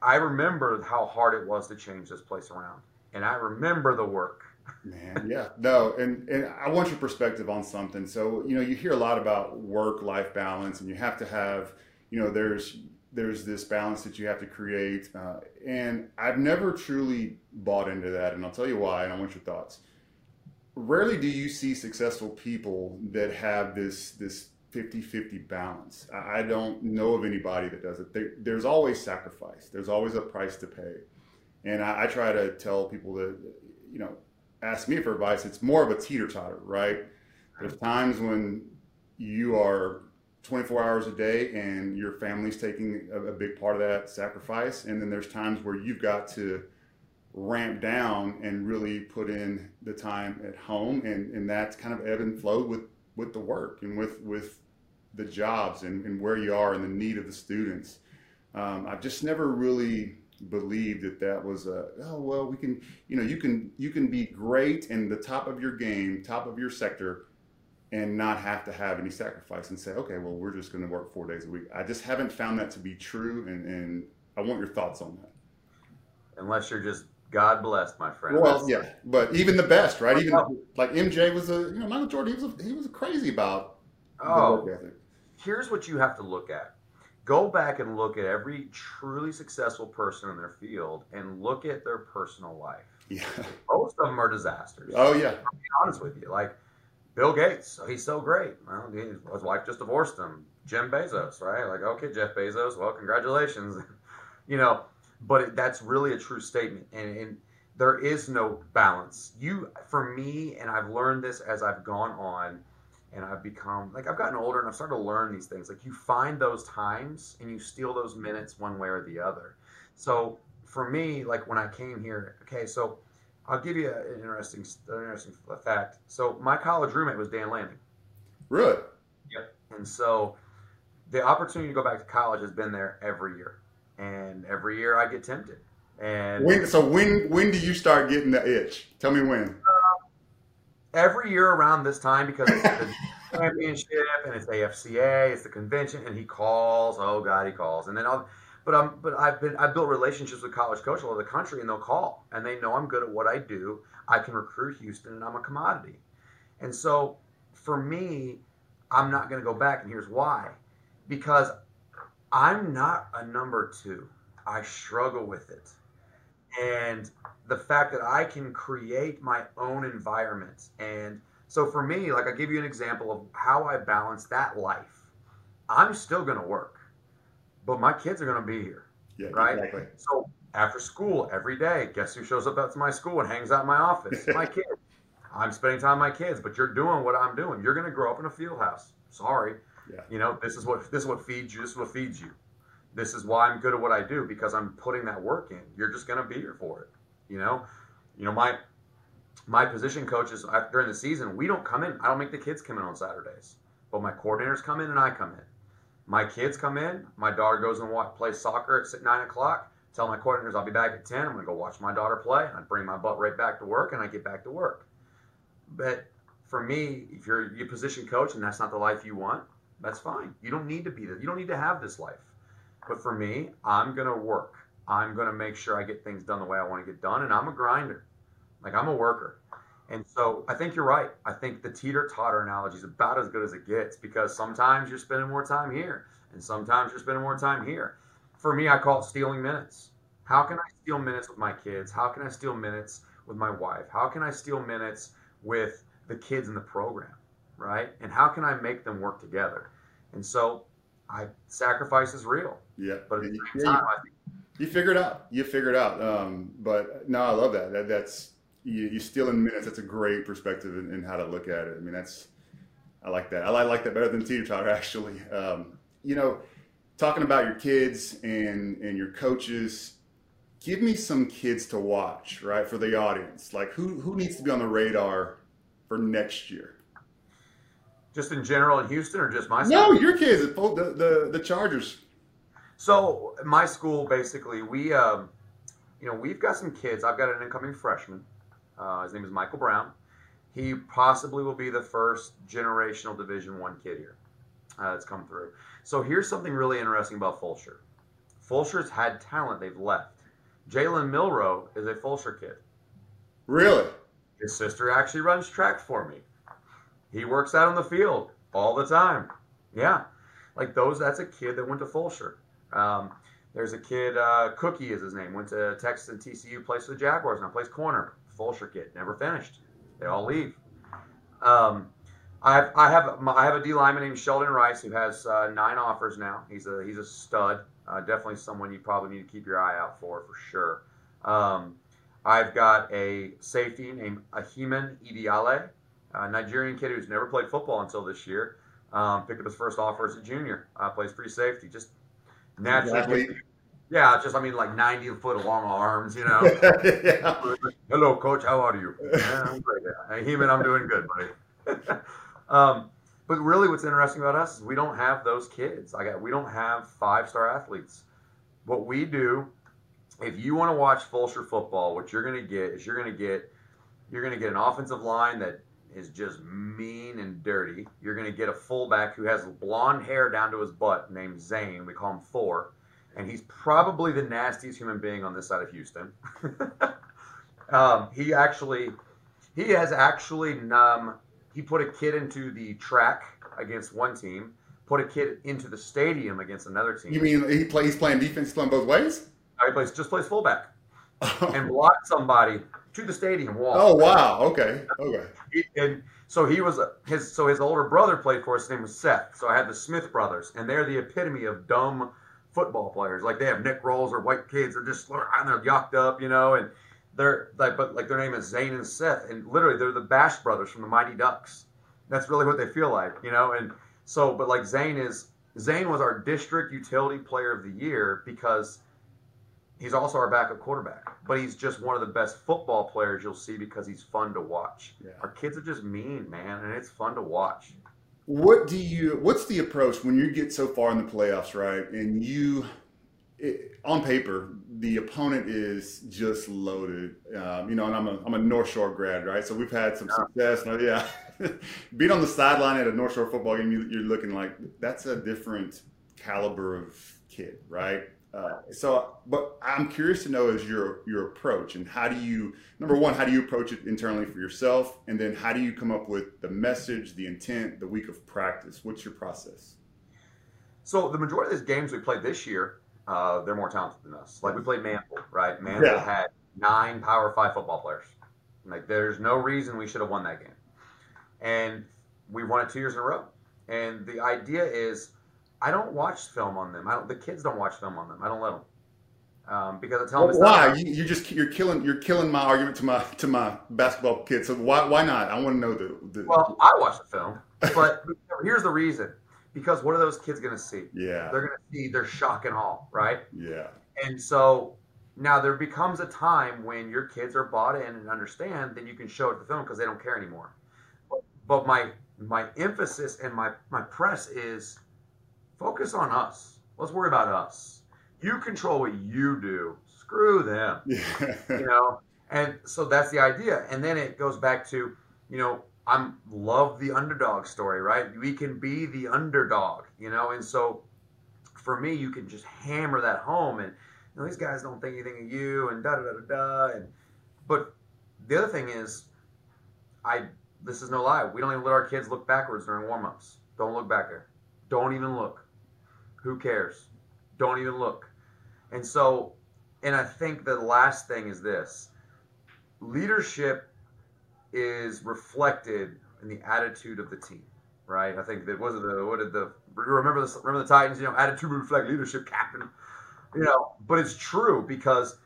I remember how hard it was to change this place around, and I remember the work. Man, yeah, no, and and I want your perspective on something. So you know, you hear a lot about work-life balance, and you have to have, you know, there's there's this balance that you have to create, uh, and I've never truly bought into that, and I'll tell you why, and I want your thoughts. Rarely do you see successful people that have this this 50-50 balance. I don't know of anybody that does it. There, there's always sacrifice. There's always a price to pay. And I, I try to tell people that, you know, ask me for advice. It's more of a teeter totter, right? There's times when you are 24 hours a day and your family's taking a, a big part of that sacrifice. And then there's times where you've got to ramp down and really put in the time at home. And, and that's kind of ebb and flow with, with the work and with, with the jobs and, and where you are and the need of the students. Um, I've just never really believed that that was a oh well we can you know you can you can be great in the top of your game top of your sector and not have to have any sacrifice and say okay well we're just going to work four days a week i just haven't found that to be true and, and i want your thoughts on that Unless you're just God bless my friend. well yeah but even the best right even oh, like mj was a you know michael jordan he was a, he was crazy about Oh, here's what you have to look at. Go back and look at every truly successful person in their field and look at their personal life. yeah Most of them are disasters. oh yeah I'll be honest with you. Like Bill Gates, he's so great. Well, he, his wife just divorced him. Jim Bezos, right? Like, okay, Jeff Bezos, well, congratulations. you know, but it, that's really a true statement. And, and there is no balance. You, for me, and I've learned this as I've gone on and I've become, like, I've gotten older and I've started to learn these things. Like, you find those times and you steal those minutes one way or the other. So for me, like, when I came here, okay, so I'll give you an interesting, an interesting fact. So my college roommate was Dan Lanning, really Yep. and so the opportunity to go back to college has been there every year, and every year I get tempted. And when so when when do you start getting the itch tell me when um, every year around this time, because it's the championship and it's AFCA, it's the convention, and he calls. Oh God, he calls, and then I'll. But I'm, but I've been, I've built relationships with college coaches all over the country, and they'll call, and they know I'm good at what I do. I can recruit Houston, and I'm a commodity. And so, for me, I'm not going to go back, and here's why: because I'm not a number two. I struggle with it, and the fact that I can create my own environment, and so for me, like I give you an example of how I balance that life. I'm still going to work, but my kids are going to be here. yeah Right. exactly So after school, every day, guess who shows up at my school and hangs out in my office? My kids. I'm spending time with my kids, but you're doing what I'm doing. You're going to grow up in a field house. Sorry. Yeah. You know, this is what this is what feeds you. This is what feeds you. This is why I'm good at what I do because I'm putting that work in. You're just to be here for it. You know, you know my my position coaches during the season. We don't come in. I don't make the kids come in on Saturdays, but my coordinators come in and I come in. My kids come in. My daughter goes and watch, plays soccer at nine o'clock. Tell my coordinators I'll be back at ten. I'm gonna go watch my daughter play. I bring my butt right back to work, and I get back to work. But for me, if you're you position coach and that's not the life you want, that's fine. You don't need to be this. You don't need to have this life. But for me, I'm gonna work. I'm gonna make sure I get things done the way I want to get done, and I'm a grinder. Like I'm a worker. And so I think you're right. I think the teeter totter analogy is about as good as it gets because sometimes you're spending more time here and sometimes you're spending more time here. For me, I call it stealing minutes. How can I steal minutes with my kids? How can I steal minutes with my wife? How can I steal minutes with the kids in the program? Right? And how can I make them work together? And so I sacrifice is real. yeah But at the same you- time, I think You figure it out. You figure it out. Um, but no, I love that. that that's you, you steal in minutes. That's a great perspective in, in how to look at it. I mean, that's I like that. I like, like that better than teeter totter actually. Um, you know, talking about your kids and and your coaches. Give me some kids to watch, right, for the audience. Like who who needs to be on the radar for next year? Just in general in Houston or just my school? No, your kids, the the the Chargers. So my school, basically, we, um, you know, we've got some kids. I've got an incoming freshman. Uh, his name is Michael Brown. He possibly will be the first generational Division One kid here uh, that's come through. So here's something really interesting about Fulshear. Fulshear's had talent; they've left. Jalen Milrow is a Fulshear kid. Really? His sister actually runs track for me. He works out on the field all the time. Yeah, like those. That's a kid that went to Fulshear. Um, there's a kid, uh, Cookie is his name. Went to Texas and TCU, plays for the Jaguars now, plays corner. Fulshear kid, never finished. They all leave. Um, I have I have I have a D lineman named Sheldon Rice who has uh, nine offers now. He's a he's a stud. Uh, definitely someone you probably need to keep your eye out for for sure. Um, I've got a safety named Ahiman Ideale, a Nigerian kid who's never played football until this year. Um, picked up his first offer as a junior. Uh, plays free safety. Just naturally. Yeah, just I mean like 90 foot long arms, you know. yeah. Hello, coach. How are you? Yeah, I'm great. Hey, Heman, I'm doing good, buddy. um, but really, what's interesting about us is we don't have those kids. I got we don't have five star athletes. What we do, if you want to watch Fulshear football, what you're going to get is you're going to get you're going to get an offensive line that is just mean and dirty. You're going to get a fullback who has blonde hair down to his butt named Zane. We call him Thor. And he's probably the nastiest human being on this side of Houston. um, he actually, he has actually, um, he put a kid into the track against one team, put a kid into the stadium against another team. You mean he play, he's playing defense, he's playing both ways? he plays just plays fullback and blocked somebody to the stadium wall. Oh wow! Okay, okay. And so he was uh, his so his older brother played for us. His name was Seth. So I had the Smith brothers, and they're the epitome of dumb football players. Like they have Nick rolls or white kids. They're just and they're yucked up, you know. And they're like, but like their name is Zane and Seth, and literally they're the Bash brothers from the Mighty Ducks. That's really what they feel like, you know. And so, but like Zane is Zane was our district utility player of the year because He's also our backup quarterback, but he's just one of the best football players you'll see because he's fun to watch. Yeah. Our kids are just mean, man, and it's fun to watch. What do you? What's the approach when you get so far in the playoffs, right? And you, it, on paper, the opponent is just loaded. Um, you know, and I'm a I'm a North Shore grad, right? So we've had some yeah. success. yeah, being on the sideline at a North Shore football game, you, you're looking like that's a different caliber of kid, right? Uh, so, but I'm curious to know is your your approach and how do you number one how do you approach it internally for yourself, and then how do you come up with the message, the intent, the week of practice? What's your process? So the majority of these games we played this year, uh, they're more talented than us. Like we played Manvel, right? Manvel yeah. had nine Power Five football players. Like there's no reason we should have won that game, and we won it two years in a row. And the idea is I don't watch film on them. I don't. The kids don't watch film on them. I don't let them. Um, because I tell them why you, you just you're killing you're killing my argument to my to my basketball kids. So why why not? I want to know the, the well. I watch the film, but here's the reason. Because what are those kids going to see? Yeah, they're going to see their shock and awe, right? Yeah. And so now there becomes a time when your kids are bought in and understand, then you can show it to the film because they don't care anymore. But, but my my emphasis and my my press is Focus on us. Let's worry about us. You control what you do. Screw them. Yeah. you know, and so that's the idea. And then it goes back to, you know, I'm love the underdog story, right? We can be the underdog, you know, and so for me, you can just hammer that home, and you know, these guys don't think anything of you, and da da da da da. And but the other thing is, I this is no lie. We don't even let our kids look backwards during warm-ups. Don't look back there. Don't even look. Who cares? Don't even look. And so, and I think the last thing is this leadership is reflected in the attitude of the team, right? I think that was the what did the remember the remember the Titans, you know, attitude reflect leadership, captain. You know, but it's true because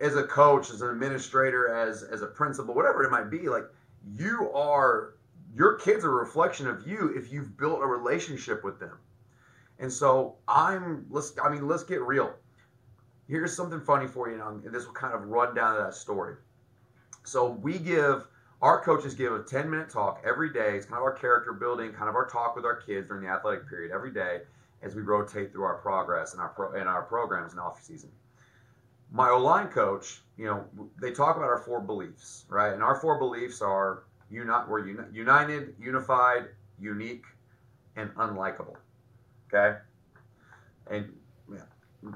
as a coach, as an administrator, as as a principal, whatever it might be, like you are your kids are a reflection of you if you've built a relationship with them. And so I'm let's I mean let's get real. Here's something funny for you, and this will kind of run down that story. So we give our coaches give a 10 minute talk every day. It's kind of our character building, kind of our talk with our kids during the athletic period every day as we rotate through our progress and our pro, and our programs in off season. My O line coach, you know, they talk about our four beliefs, right? And our four beliefs are unite, we're uni- united, unified, unique, and unlikable. Okay, and yeah,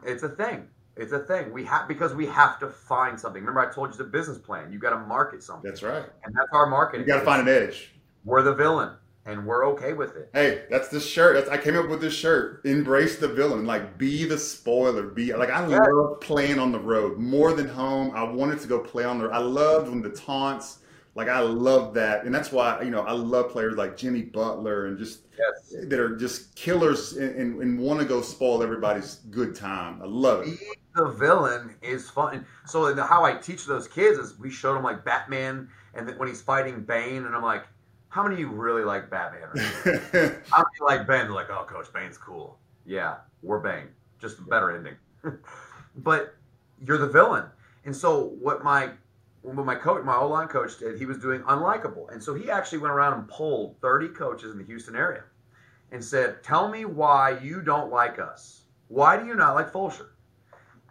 it's a thing. It's a thing. We have because we have to find something. Remember, I told you it's a business plan. You got to market something. That's right. And that's our marketing. You got to find an edge. We're the villain, and we're okay with it. Hey, that's the shirt. That's, I came up with this shirt. Embrace the villain. Like, be the spoiler. Be like, I love playing on the road more than home. I wanted to go play on the. I loved when the taunts Like I love that, and that's why you know I love players like Jimmy Butler and just yes. that are just killers and, and, and want to go spoil everybody's good time. I love it. the villain is fun. So the, how I teach those kids is we showed them like Batman, and then when he's fighting Bane, and I'm like, how many of you really like Batman? how many like Bane? They're like, oh, Coach Bane's cool. Yeah, we're Bane, just a better ending. but you're the villain, and so what my what my coach, my O line coach did, he was doing unlikable. And so he actually went around and polled 30 coaches in the Houston area and said, Tell me why you don't like us. Why do you not like Fulshear?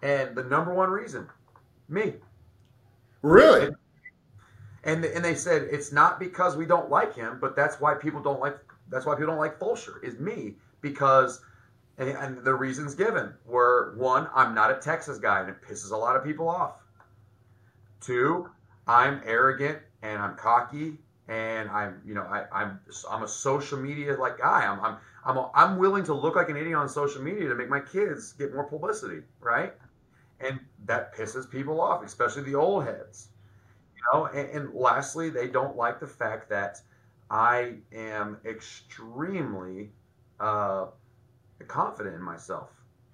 And the number one reason, me. Really? And, and they said it's not because we don't like him, but that's why people don't like that's why people don't like Fulshear is me because and the reasons given were one, I'm not a Texas guy and it pisses a lot of people off. Two, I'm arrogant and I'm cocky and I'm, you know, I, I'm, I'm a social media like guy. I'm, I'm, I'm, a, I'm willing to look like an idiot on social media to make my kids get more publicity, right? And that pisses people off, especially the old heads. You know, and, and lastly, they don't like the fact that I am extremely uh, confident in myself,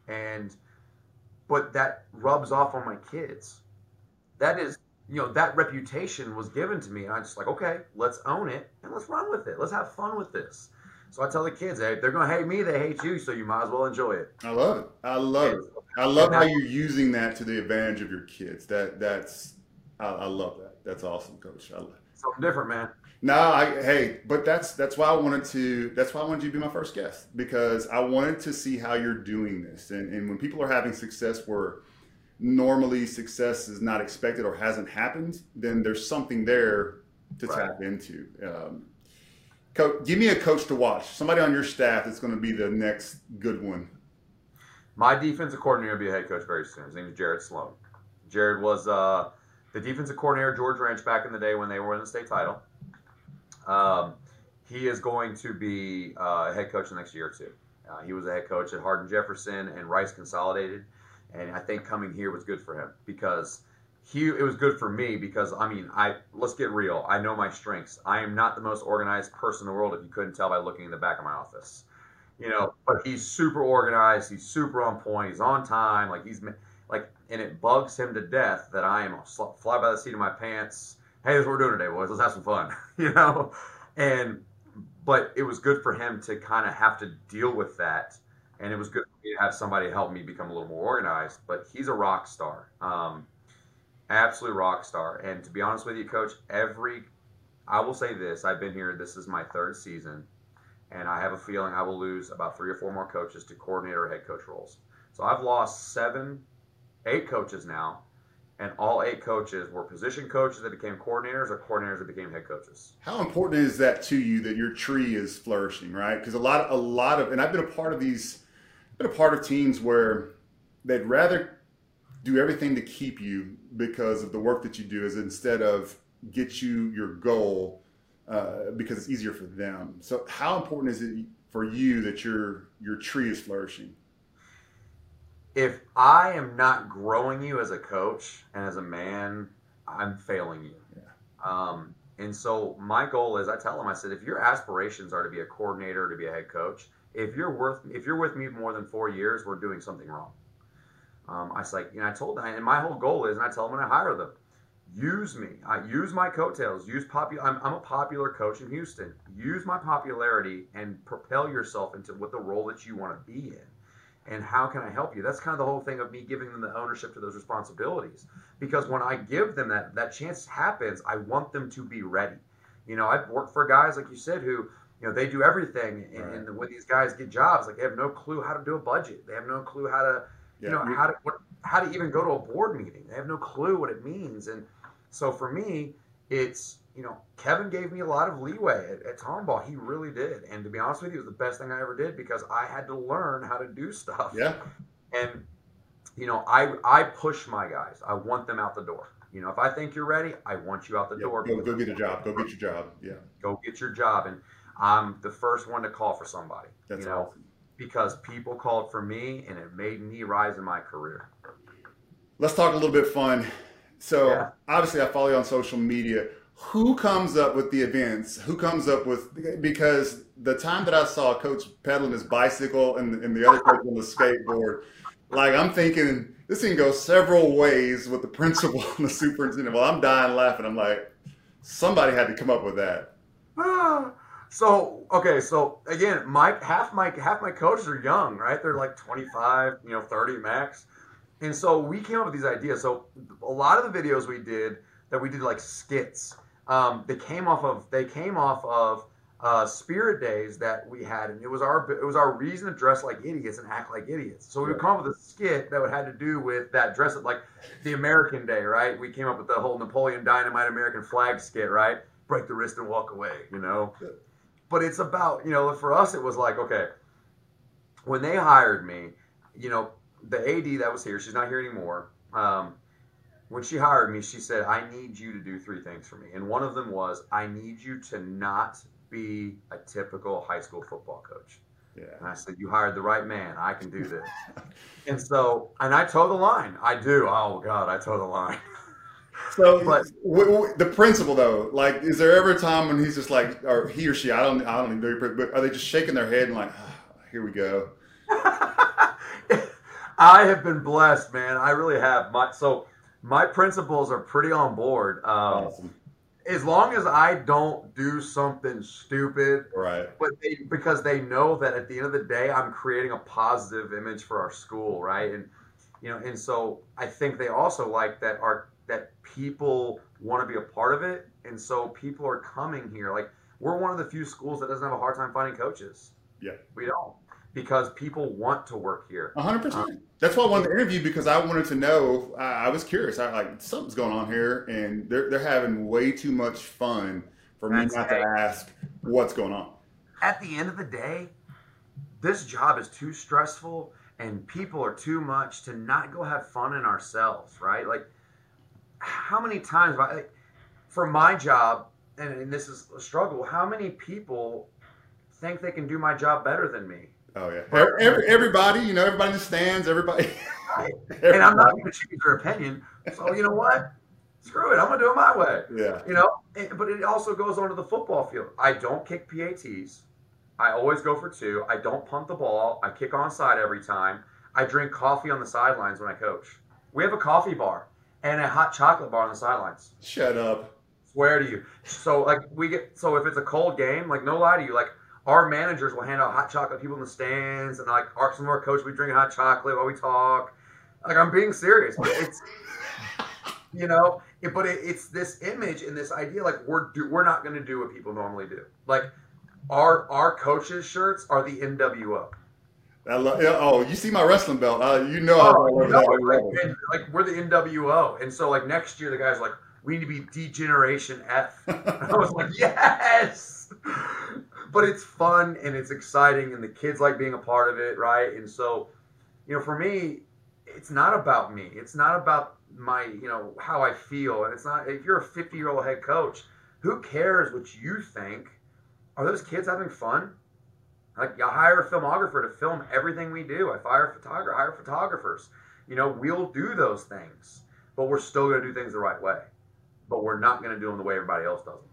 and but that rubs off on my kids that is you know that reputation was given to me and i'm just like okay let's own it and let's run with it. Let's have fun with this. So i tell the kids hey they're going to hate me they hate you so you might as well enjoy it. I love it. I love it. I love how you're using that to the advantage of your kids. That that's i, I love that. That's awesome coach. I love something different man. No i hey but that's that's why i wanted to that's why i wanted you to be my first guest because i wanted to see how you're doing this. And, and when people are having success where normally success is not expected or hasn't happened, then there's something there to right. tap into. Um, co- give me a coach to watch. Somebody on your staff that's going to be the next good one. My defensive coordinator will be a head coach very soon. His name is Jared Sloan. Jared was uh, the defensive coordinator George Ranch back in the day when they were in the state title. Um, he is going to be uh, a head coach the next year or two. Uh, he was a head coach at Hardin Jefferson and Rice Consolidated and I think coming here was good for him because he it was good for me because I mean I let's get real. I know my strengths. I am not the most organized person in the world if you couldn't tell by looking in the back of my office. You know but he's super organized. He's super on point. He's on time. Like he's like and it bugs him to death that I am fly by the seat of my pants. Hey this is what we're doing today boys. Let's have some fun you know? And but it was good for him to kind of have to deal with that and it was good for me to have somebody help me become a little more organized. But he's a rock star, um, absolute rock star. And to be honest with you, Coach, every I will say this: I've been here. This is my third season, and I have a feeling I will lose about three or four more coaches to coordinator or head coach roles. So I've lost seven, eight coaches now, and all eight coaches were position coaches that became coordinators or coordinators that became head coaches. How important is that to you that your tree is flourishing, right? Because a lot, a lot of, and I've been a part of these been a part of teams where they'd rather do everything to keep you because of the work that you do, is instead of get you your goal uh, because it's easier for them. So, how important is it for you that your your tree is flourishing? If I am not growing you as a coach and as a man, I'm failing you. Yeah. Um, and so my goal is, I tell them, I said, if your aspirations are to be a coordinator, to be a head coach, if you're worth if you're with me more than four years, we're doing something wrong. Um, I was like, you know, I told them, and my whole goal is, and I tell them when I hire them, use me. I use my coattails. Use popular. I'm, I'm, a popular coach in Houston. Use my popularity and propel yourself into what the role that you want to be in. And how can I help you? That's kind of the whole thing of me giving them the ownership to those responsibilities. Because when I give them that that chance happens, I want them to be ready. You know, I've worked for guys like you said who you know, they do everything. And, right. and, when these guys get jobs, like they have no clue how to do a budget. They have no clue how to, you know, how to what, how to even go to a board meeting. They have no clue what it means. And so for me, it's you know, Kevin gave me a lot of leeway at, at Tomball. He really did. And to be honest with you, it was the best thing I ever did because I had to learn how to do stuff. Yeah. And you know, I I push my guys. I want them out the door. You know, if I think you're ready, I want you out the yeah, door. Go, go get a job. Go get your job. Yeah. Go get your job. And I'm the first one to call for somebody. That's you know, awesome. Because people called for me and it made me rise in my career. Let's talk a little bit fun. So yeah. obviously I follow you on social media. who comes up with the events? Who comes up with because the time that I saw Coach pedaling his bicycle and, and the other coach on the skateboard, like I'm thinking this can go several ways with the principal and the superintendent. Well, I'm dying laughing. I'm like, somebody had to come up with that. Ah, so okay, so again, my half my half my coaches are young, right? They're like 25, you know, 30 max. And so we came up with these ideas. So a lot of the videos we did that we did like skits, um, they came off of they came off of uh, spirit days that we had, and it was our it was our reason to dress like idiots and act like idiots. So we would come up with a skit that would had to do with that dress up like the American Day, right? We came up with the whole Napoleon Dynamite American flag skit, right? Break the wrist and walk away, you know. But it's about you know for us it was like okay, when they hired me, you know the AD that was here, she's not here anymore. Um, when she hired me, she said, I need you to do three things for me. And one of them was, I need you to not be a typical high school football coach. Yeah. And I said, You hired the right man. I can do this. and so, and I toe the line. I do. Oh, God, I toe the line. So, but w- w- the principal though, like, is there ever a time when he's just like, or he or she, I don't, I don't even know, but are they just shaking their head and like, oh, here we go? I have been blessed, man. I really have. My so my principals are pretty on board. Um, awesome. As long as I don't do something stupid, right? But they, because they know that at the end of the day, I'm creating a positive image for our school, right? And you know, and so I think they also like that our that people want to be a part of it, and so people are coming here. Like we're one of the few schools that doesn't have a hard time finding coaches. Yeah, we don't because people want to work here. 100%. Um, That's why I wanted to interview because I wanted to know. I, I was curious. I like something's going on here, and they're they're having way too much fun for me not to ask what's going on. At the end of the day, this job is too stressful, and people are too much to not go have fun in ourselves, right? Like, how many times, for my job, and, and this is a struggle. How many people think they can do my job better than me? Oh yeah, Every, everybody, you know, everybody stands, everybody. everybody. And I'm not going to change their opinion. So you know what? Screw it. I'm going to do it my way. Yeah. You know, but it also goes onto the football field. I don't kick PATs. I always go for two. I don't punt the ball. I kick onside every time. I drink coffee on the sidelines when I coach. We have a coffee bar and a hot chocolate bar on the sidelines. Shut up. Swear to you. So like we get so if it's a cold game, like no lie to you, like our managers will hand out hot chocolate to people in the stands, and like our, some of our coaches, we drink hot chocolate while we talk. Like I'm being serious, but it's you know, it, but it, it's this image and this idea like we're do, we're not going to do what people normally do. Like our our coaches' shirts are the NWO. I love, oh, you see my wrestling belt? Uh, you know, oh, I love no, that. Like, like, we're the NWO, and so like next year the guys like we need to be Degeneration F. I was like, yes but it's fun and it's exciting and the kids like being a part of it, right? And so, you know, for me, it's not about me. It's not about my, you know, how I feel. And it's not if you're a 50 year old head coach, who cares what you think? Are those kids having fun? Like I hire a filmographer to film everything we do. I fire photographer, hire photographers. You know, we'll do those things, but we're still going to do things the right way. But we're not going to do them the way everybody else does them.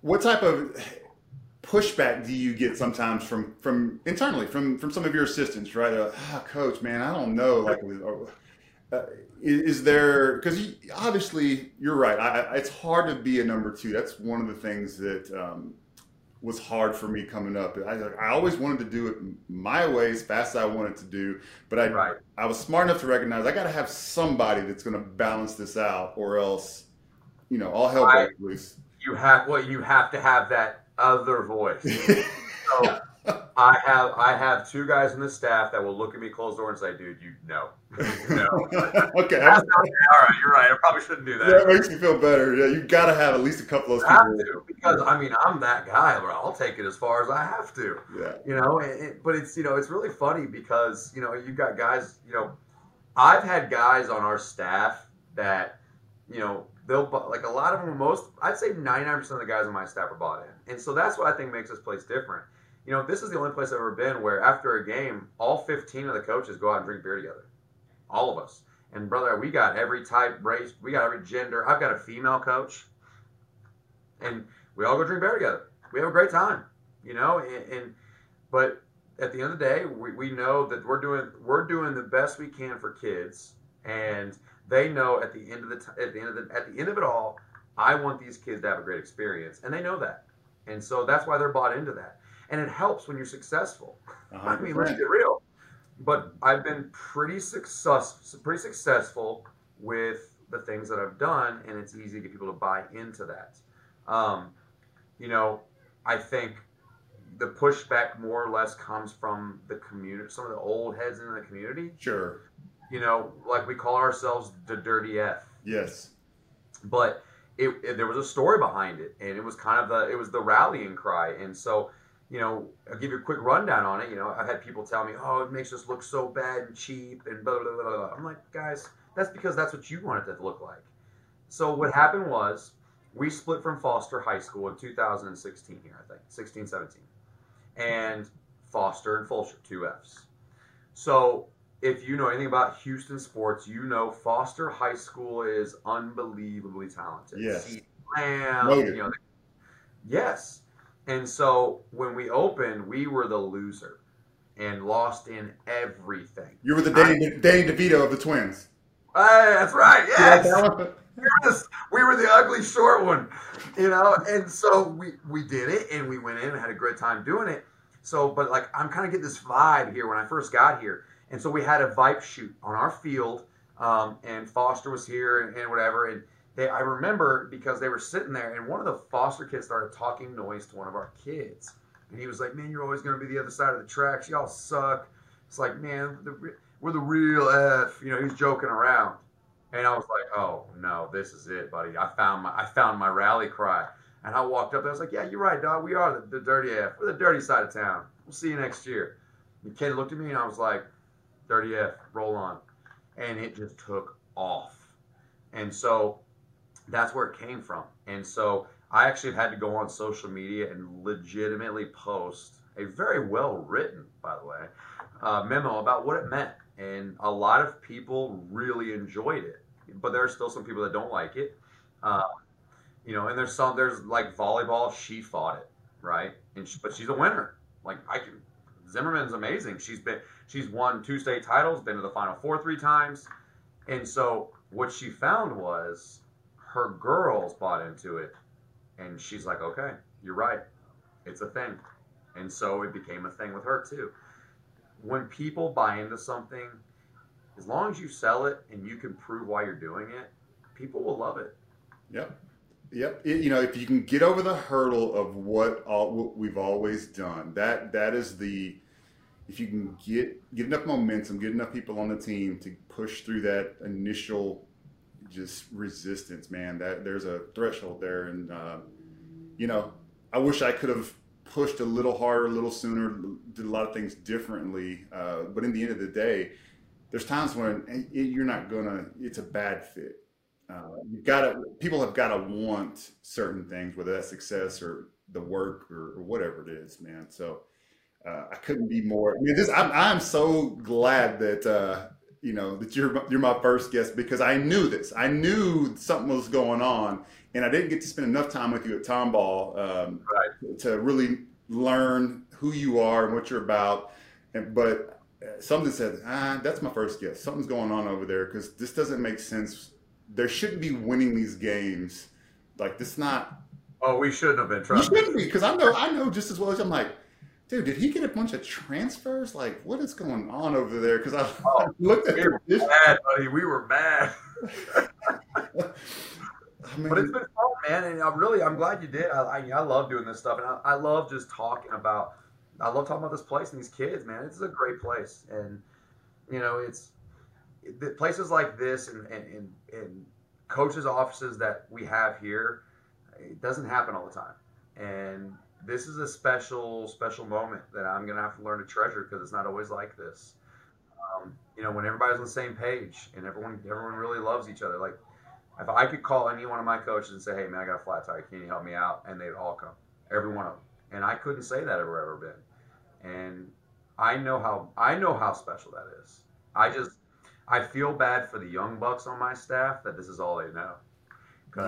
What type of pushback do you get sometimes from from internally from from some of your assistants right like, ah, coach man i don't know like uh, is there because obviously you're right I, it's hard to be a number two that's one of the things that um, was hard for me coming up I, I always wanted to do it my way as fast as i wanted to do but i right. i was smart enough to recognize i got to have somebody that's going to balance this out or else you know all hell breaks loose you have well you have to have that other voice. so I have I have two guys in the staff that will look at me, close door, and say, "Dude, you know, no." okay. All right, you're right. I probably shouldn't do that. Yeah, it makes me feel better. Yeah, you got to have at least a couple of those people. Have to, because I mean, I'm that guy where I'll take it as far as I have to. Yeah. You know, it, it, but it's you know it's really funny because you know you've got guys. You know, I've had guys on our staff that you know they'll like a lot of them. Most I'd say 99% of the guys on my staff are bought in, and so that's what I think makes this place different. You know, this is the only place I've ever been where after a game, all 15 of the coaches go out and drink beer together, all of us. And brother, we got every type, race, we got every gender. I've got a female coach. and we all go drink beer together. We have a great time, you know. And, and but at the end of the day, we, we know that we're doing we're doing the best we can for kids, and they know at the end of the t- at the end of the at the end of it all, I want these kids to have a great experience, and they know that, and so that's why they're bought into that. And it helps when you're successful. I mean, let's get real. But I've been pretty success pretty successful with the things that I've done, and it's easy to get people to buy into that. Um, you know, I think the pushback more or less comes from the community, some of the old heads in the community. Sure. You know, like we call ourselves the Dirty F, Yes. but it, it- there was a story behind it, and it was kind of the it was the rallying cry, and so. You know, I'll give you a quick rundown on it. You know, I've had people tell me, "Oh, it makes us look so bad and cheap," and blah blah blah blah. I'm like, guys, that's because that's what you want it to look like. So what happened was we split from Foster High School in 2016 here, I think, 16, 17. And Foster and Fulshear, two Fs. So if you know anything about Houston sports, you know Foster High School is unbelievably talented. Yes. Lamb, you know, yes. And so when we opened, we were the loser and lost in everything. You were the Danny, Danny DeVito of the twins. Hey, that's right. Yes. that we were, the, we were the ugly short one, you know. And so we we did it, and we went in and had a great time doing it. So, but like I'm kind of getting this vibe here when I first got here, and so we had a vibe shoot on our field, um, and Foster was here and, and whatever, and they I remember because they were sitting there, and one of the Foster kids started talking noise to one of our kids, and he was like, "Man, you're always going to be the other side of the tracks. Y'all suck." It's like, man, the, we're the real F. You know, he's joking around. And I was like, "Oh no, this is it, buddy! I found my I found my rally cry." And I walked up there. I was like, "Yeah, you're right, dog. We are the, the dirty F. We're the dirty side of town. We'll see you next year." And Ken looked at me, and I was like, "Dirty F, roll on," and it just took off. And so that's where it came from. And so I actually had to go on social media and legitimately post a very well written, by the way, uh, memo about what it meant. And a lot of people really enjoyed it, but there are still some people that don't like it. Uh, you know, and there's some there's like volleyball. She fought it, right? And she, but she's a winner. Like I can, Zimmerman's amazing. She's been she's won two state titles, been to the Final Four three times, and so what she found was her girls bought into it, and she's like, okay, you're right, it's a thing, and so it became a thing with her too. When people buy into something, as long as you sell it and you can prove why you're doing it, people will love it. Yep. Yep. It- you know, if you can get over the hurdle of what all what we've always done, that that is the if you can get get enough momentum, get enough people on the team to push through that initial just resistance, man. That there's a threshold there, and uh, you know, I wish I could have pushed a little harder, a little sooner, did a lot of things differently. Uh, but in the end of the day, there's times when eh, you're not gonna. It's a bad fit. Uh, you've got to. People have got to want certain things, whether that's success or the work or, or whatever it is, man. So uh, I couldn't be more. I mean, this. I'm. I'm so glad that uh, you know that you're you're my first guest because I knew this. I knew something was going on, and I didn't get to spend enough time with you at Tomball um, Right. to really learn who you are and what you're about. And but uh, something said, ah, that's my first guess. Something's going on over there because this doesn't make sense. There shouldn't be winning these games. Like this, not Oh, we shouldn't have been. you Trust shouldn't be because I know I know just as well as I'm like, dude, did he get a bunch of transfers? Like, what is going on over there? Because I, Oh, looked at We were bad, buddy. We were bad. I mean, But it's been fun, man, and I really, I'm glad you did. I, I, I love doing this stuff, and I, I love just talking about. I love talking about this place and these kids, man. It's a great place, and you know, it's the places like this and and, and, and coaches' offices that we have here. It doesn't happen all the time, and this is a special, special moment that I'm gonna have to learn to treasure because it's not always like this. Um, you know, when everybody's on the same page and everyone, everyone really loves each other, like if I could call any one of my coaches and say, "Hey, man, I got a flat tire. Can you help me out?" and they'd all come, every one of them. And I couldn't say that ever ever been. And I know how I know how special that is. I just I feel bad for the young bucks on my staff that this is all they know.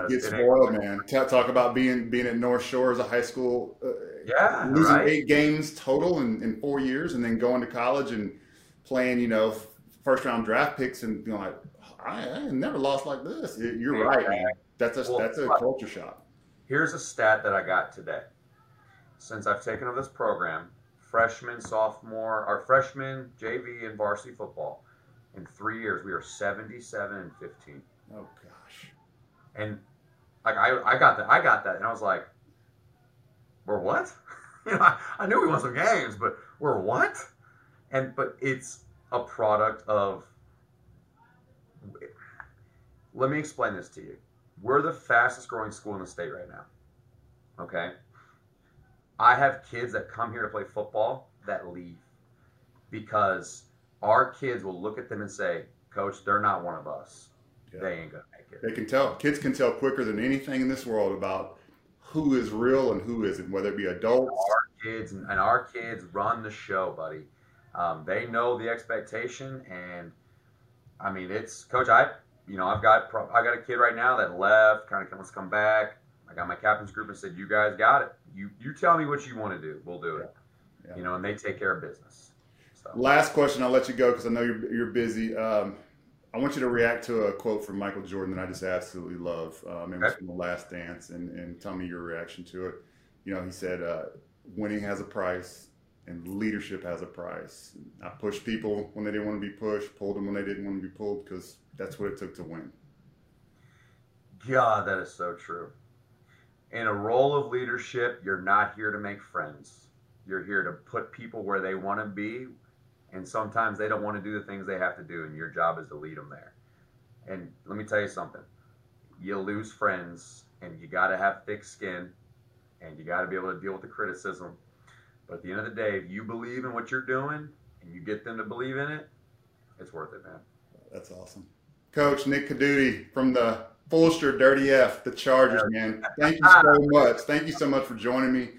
Get spoiled, man. Talk about being being at North Shore as a high school. Uh, yeah, losing right? eight games total in, in four years, and then going to college and playing, you know, first round draft picks, and you know, like I, I never lost like this. You're yeah, right, man. That's a well, that's a culture shock. Here's a stat that I got today. Since I've taken over this program, freshman, sophomore, our freshman, JV, and varsity football, in three years we are 77 and 15. Oh gosh. And like I, I got that, I got that, and I was like, we're what? you know, I, I knew we won some games, but we're what? And but it's a product of. Let me explain this to you. We're the fastest growing school in the state right now. Okay. I have kids that come here to play football that leave because our kids will look at them and say, Coach, they're not one of us. Yeah. They ain't gonna make it. They can tell. Kids can tell quicker than anything in this world about who is real and who isn't, whether it be adults. Our kids and our kids run the show, buddy. Um, they know the expectation, and I mean, it's coach. I, you know, I've got I got a kid right now that left, kind of wants to come back. I got my captain's group and said, "You guys got it. You you tell me what you want to do. We'll do it." Yeah. You know, and they take care of business. So. Last question. I'll let you go because I know you're you're busy. Um, I want you to react to a quote from Michael Jordan that I just absolutely love. Um, it was from The Last Dance, and, and tell me your reaction to it. You know, he said, uh, "Winning has a price, and leadership has a price. I pushed people when they didn't want to be pushed, pulled them when they didn't want to be pulled, because that's what it took to win." God, that is so true. In a role of leadership, you're not here to make friends. You're here to put people where they want to be and sometimes they don't want to do the things they have to do, and your job is to lead them there. And let me tell you something: you lose friends, and you got to have thick skin, and you got to be able to deal with the criticism. But at the end of the day, if you believe in what you're doing and you get them to believe in it, it's worth it, man. That's awesome, Coach Nick Codutti from the Fulshear Dirty F, the Chargers, man. Thank you so much. Thank you so much for joining me.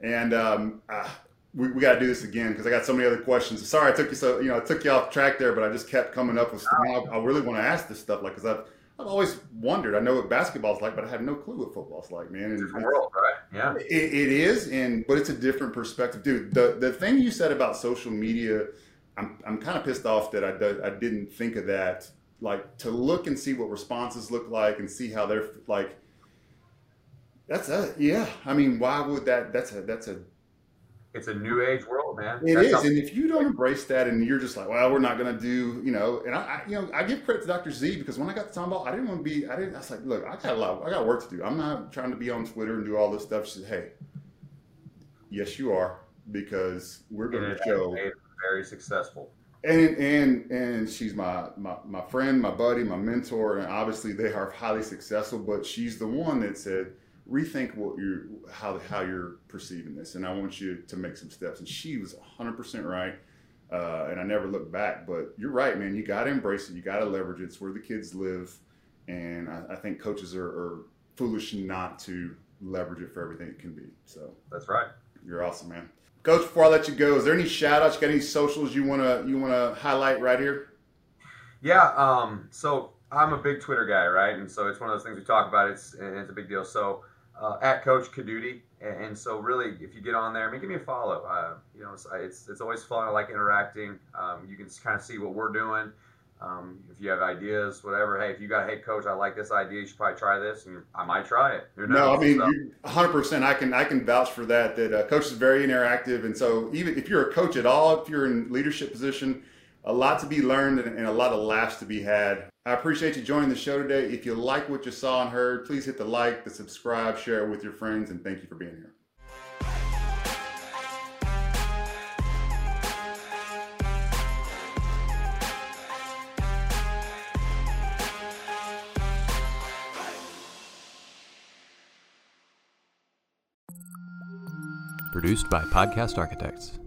And um, uh, we, we got to do this again because I got so many other questions. Sorry, I took you so you know I took you off track there, but I just kept coming up with stuff. I, I really want to ask this stuff, like because I've I've always wondered. I know what basketball's like, but I have no clue what football's like, man. And world, right? Yeah, it, it is, and but it's a different perspective, dude. The the thing you said about social media, I'm I'm kind of pissed off that I I didn't think of that. Like to look and see what responses look like and see how they're like. That's a yeah. I mean, why would that? That's a that's a it's a new age world, man. It That's is, and if you don't embrace that, and you're just like, well, we're not going to do, you know, and I, I, you know, I give credit to Dr. Z because when I got the Tomball, I didn't want to be, I didn't, I was like, look, I got a lot, I got work to do. I'm not trying to be on Twitter and do all this stuff. She said, hey, yes, you are, because we're going to show very successful. And and and she's my, my my friend, my buddy, my mentor, and obviously they are highly successful. But she's the one that said rethink what you how how you're perceiving this, and I want you to make some steps. And she was 100 percent right, uh, and I never looked back. But you're right, man. You got to embrace it. You got to leverage it. It's where the kids live, and I, I think coaches are, are, foolish not to leverage it for everything it can be. So that's right. You're awesome, man. Coach, before I let you go, is there any shout outs? Got any socials you wanna you wanna highlight right here? Yeah. Um, so I'm a big Twitter guy, right? And so it's one of those things we talk about. It's it's a big deal. So uh, at Coach Codutti. And, and, so, really, if you get on there, I mean, give me a follow. Uh, you know, it's, it's, it's always fun. I like interacting. Um, you can kind of see what we're doing. Um, if you have ideas, whatever. Hey, if you got, hey, coach, I like this idea. You should probably try this, and I might try it. No, I mean, 100. percent I can I can vouch for that. That uh, coach is very interactive, and so even if you're a coach at all, if you're in leadership position, a lot to be learned and, and a lot of laughs to be had. I appreciate you joining the show today. If you like what you saw and heard, please hit the like, the subscribe, share it with your friends, and thank you for being here. Produced by Podcast Architects.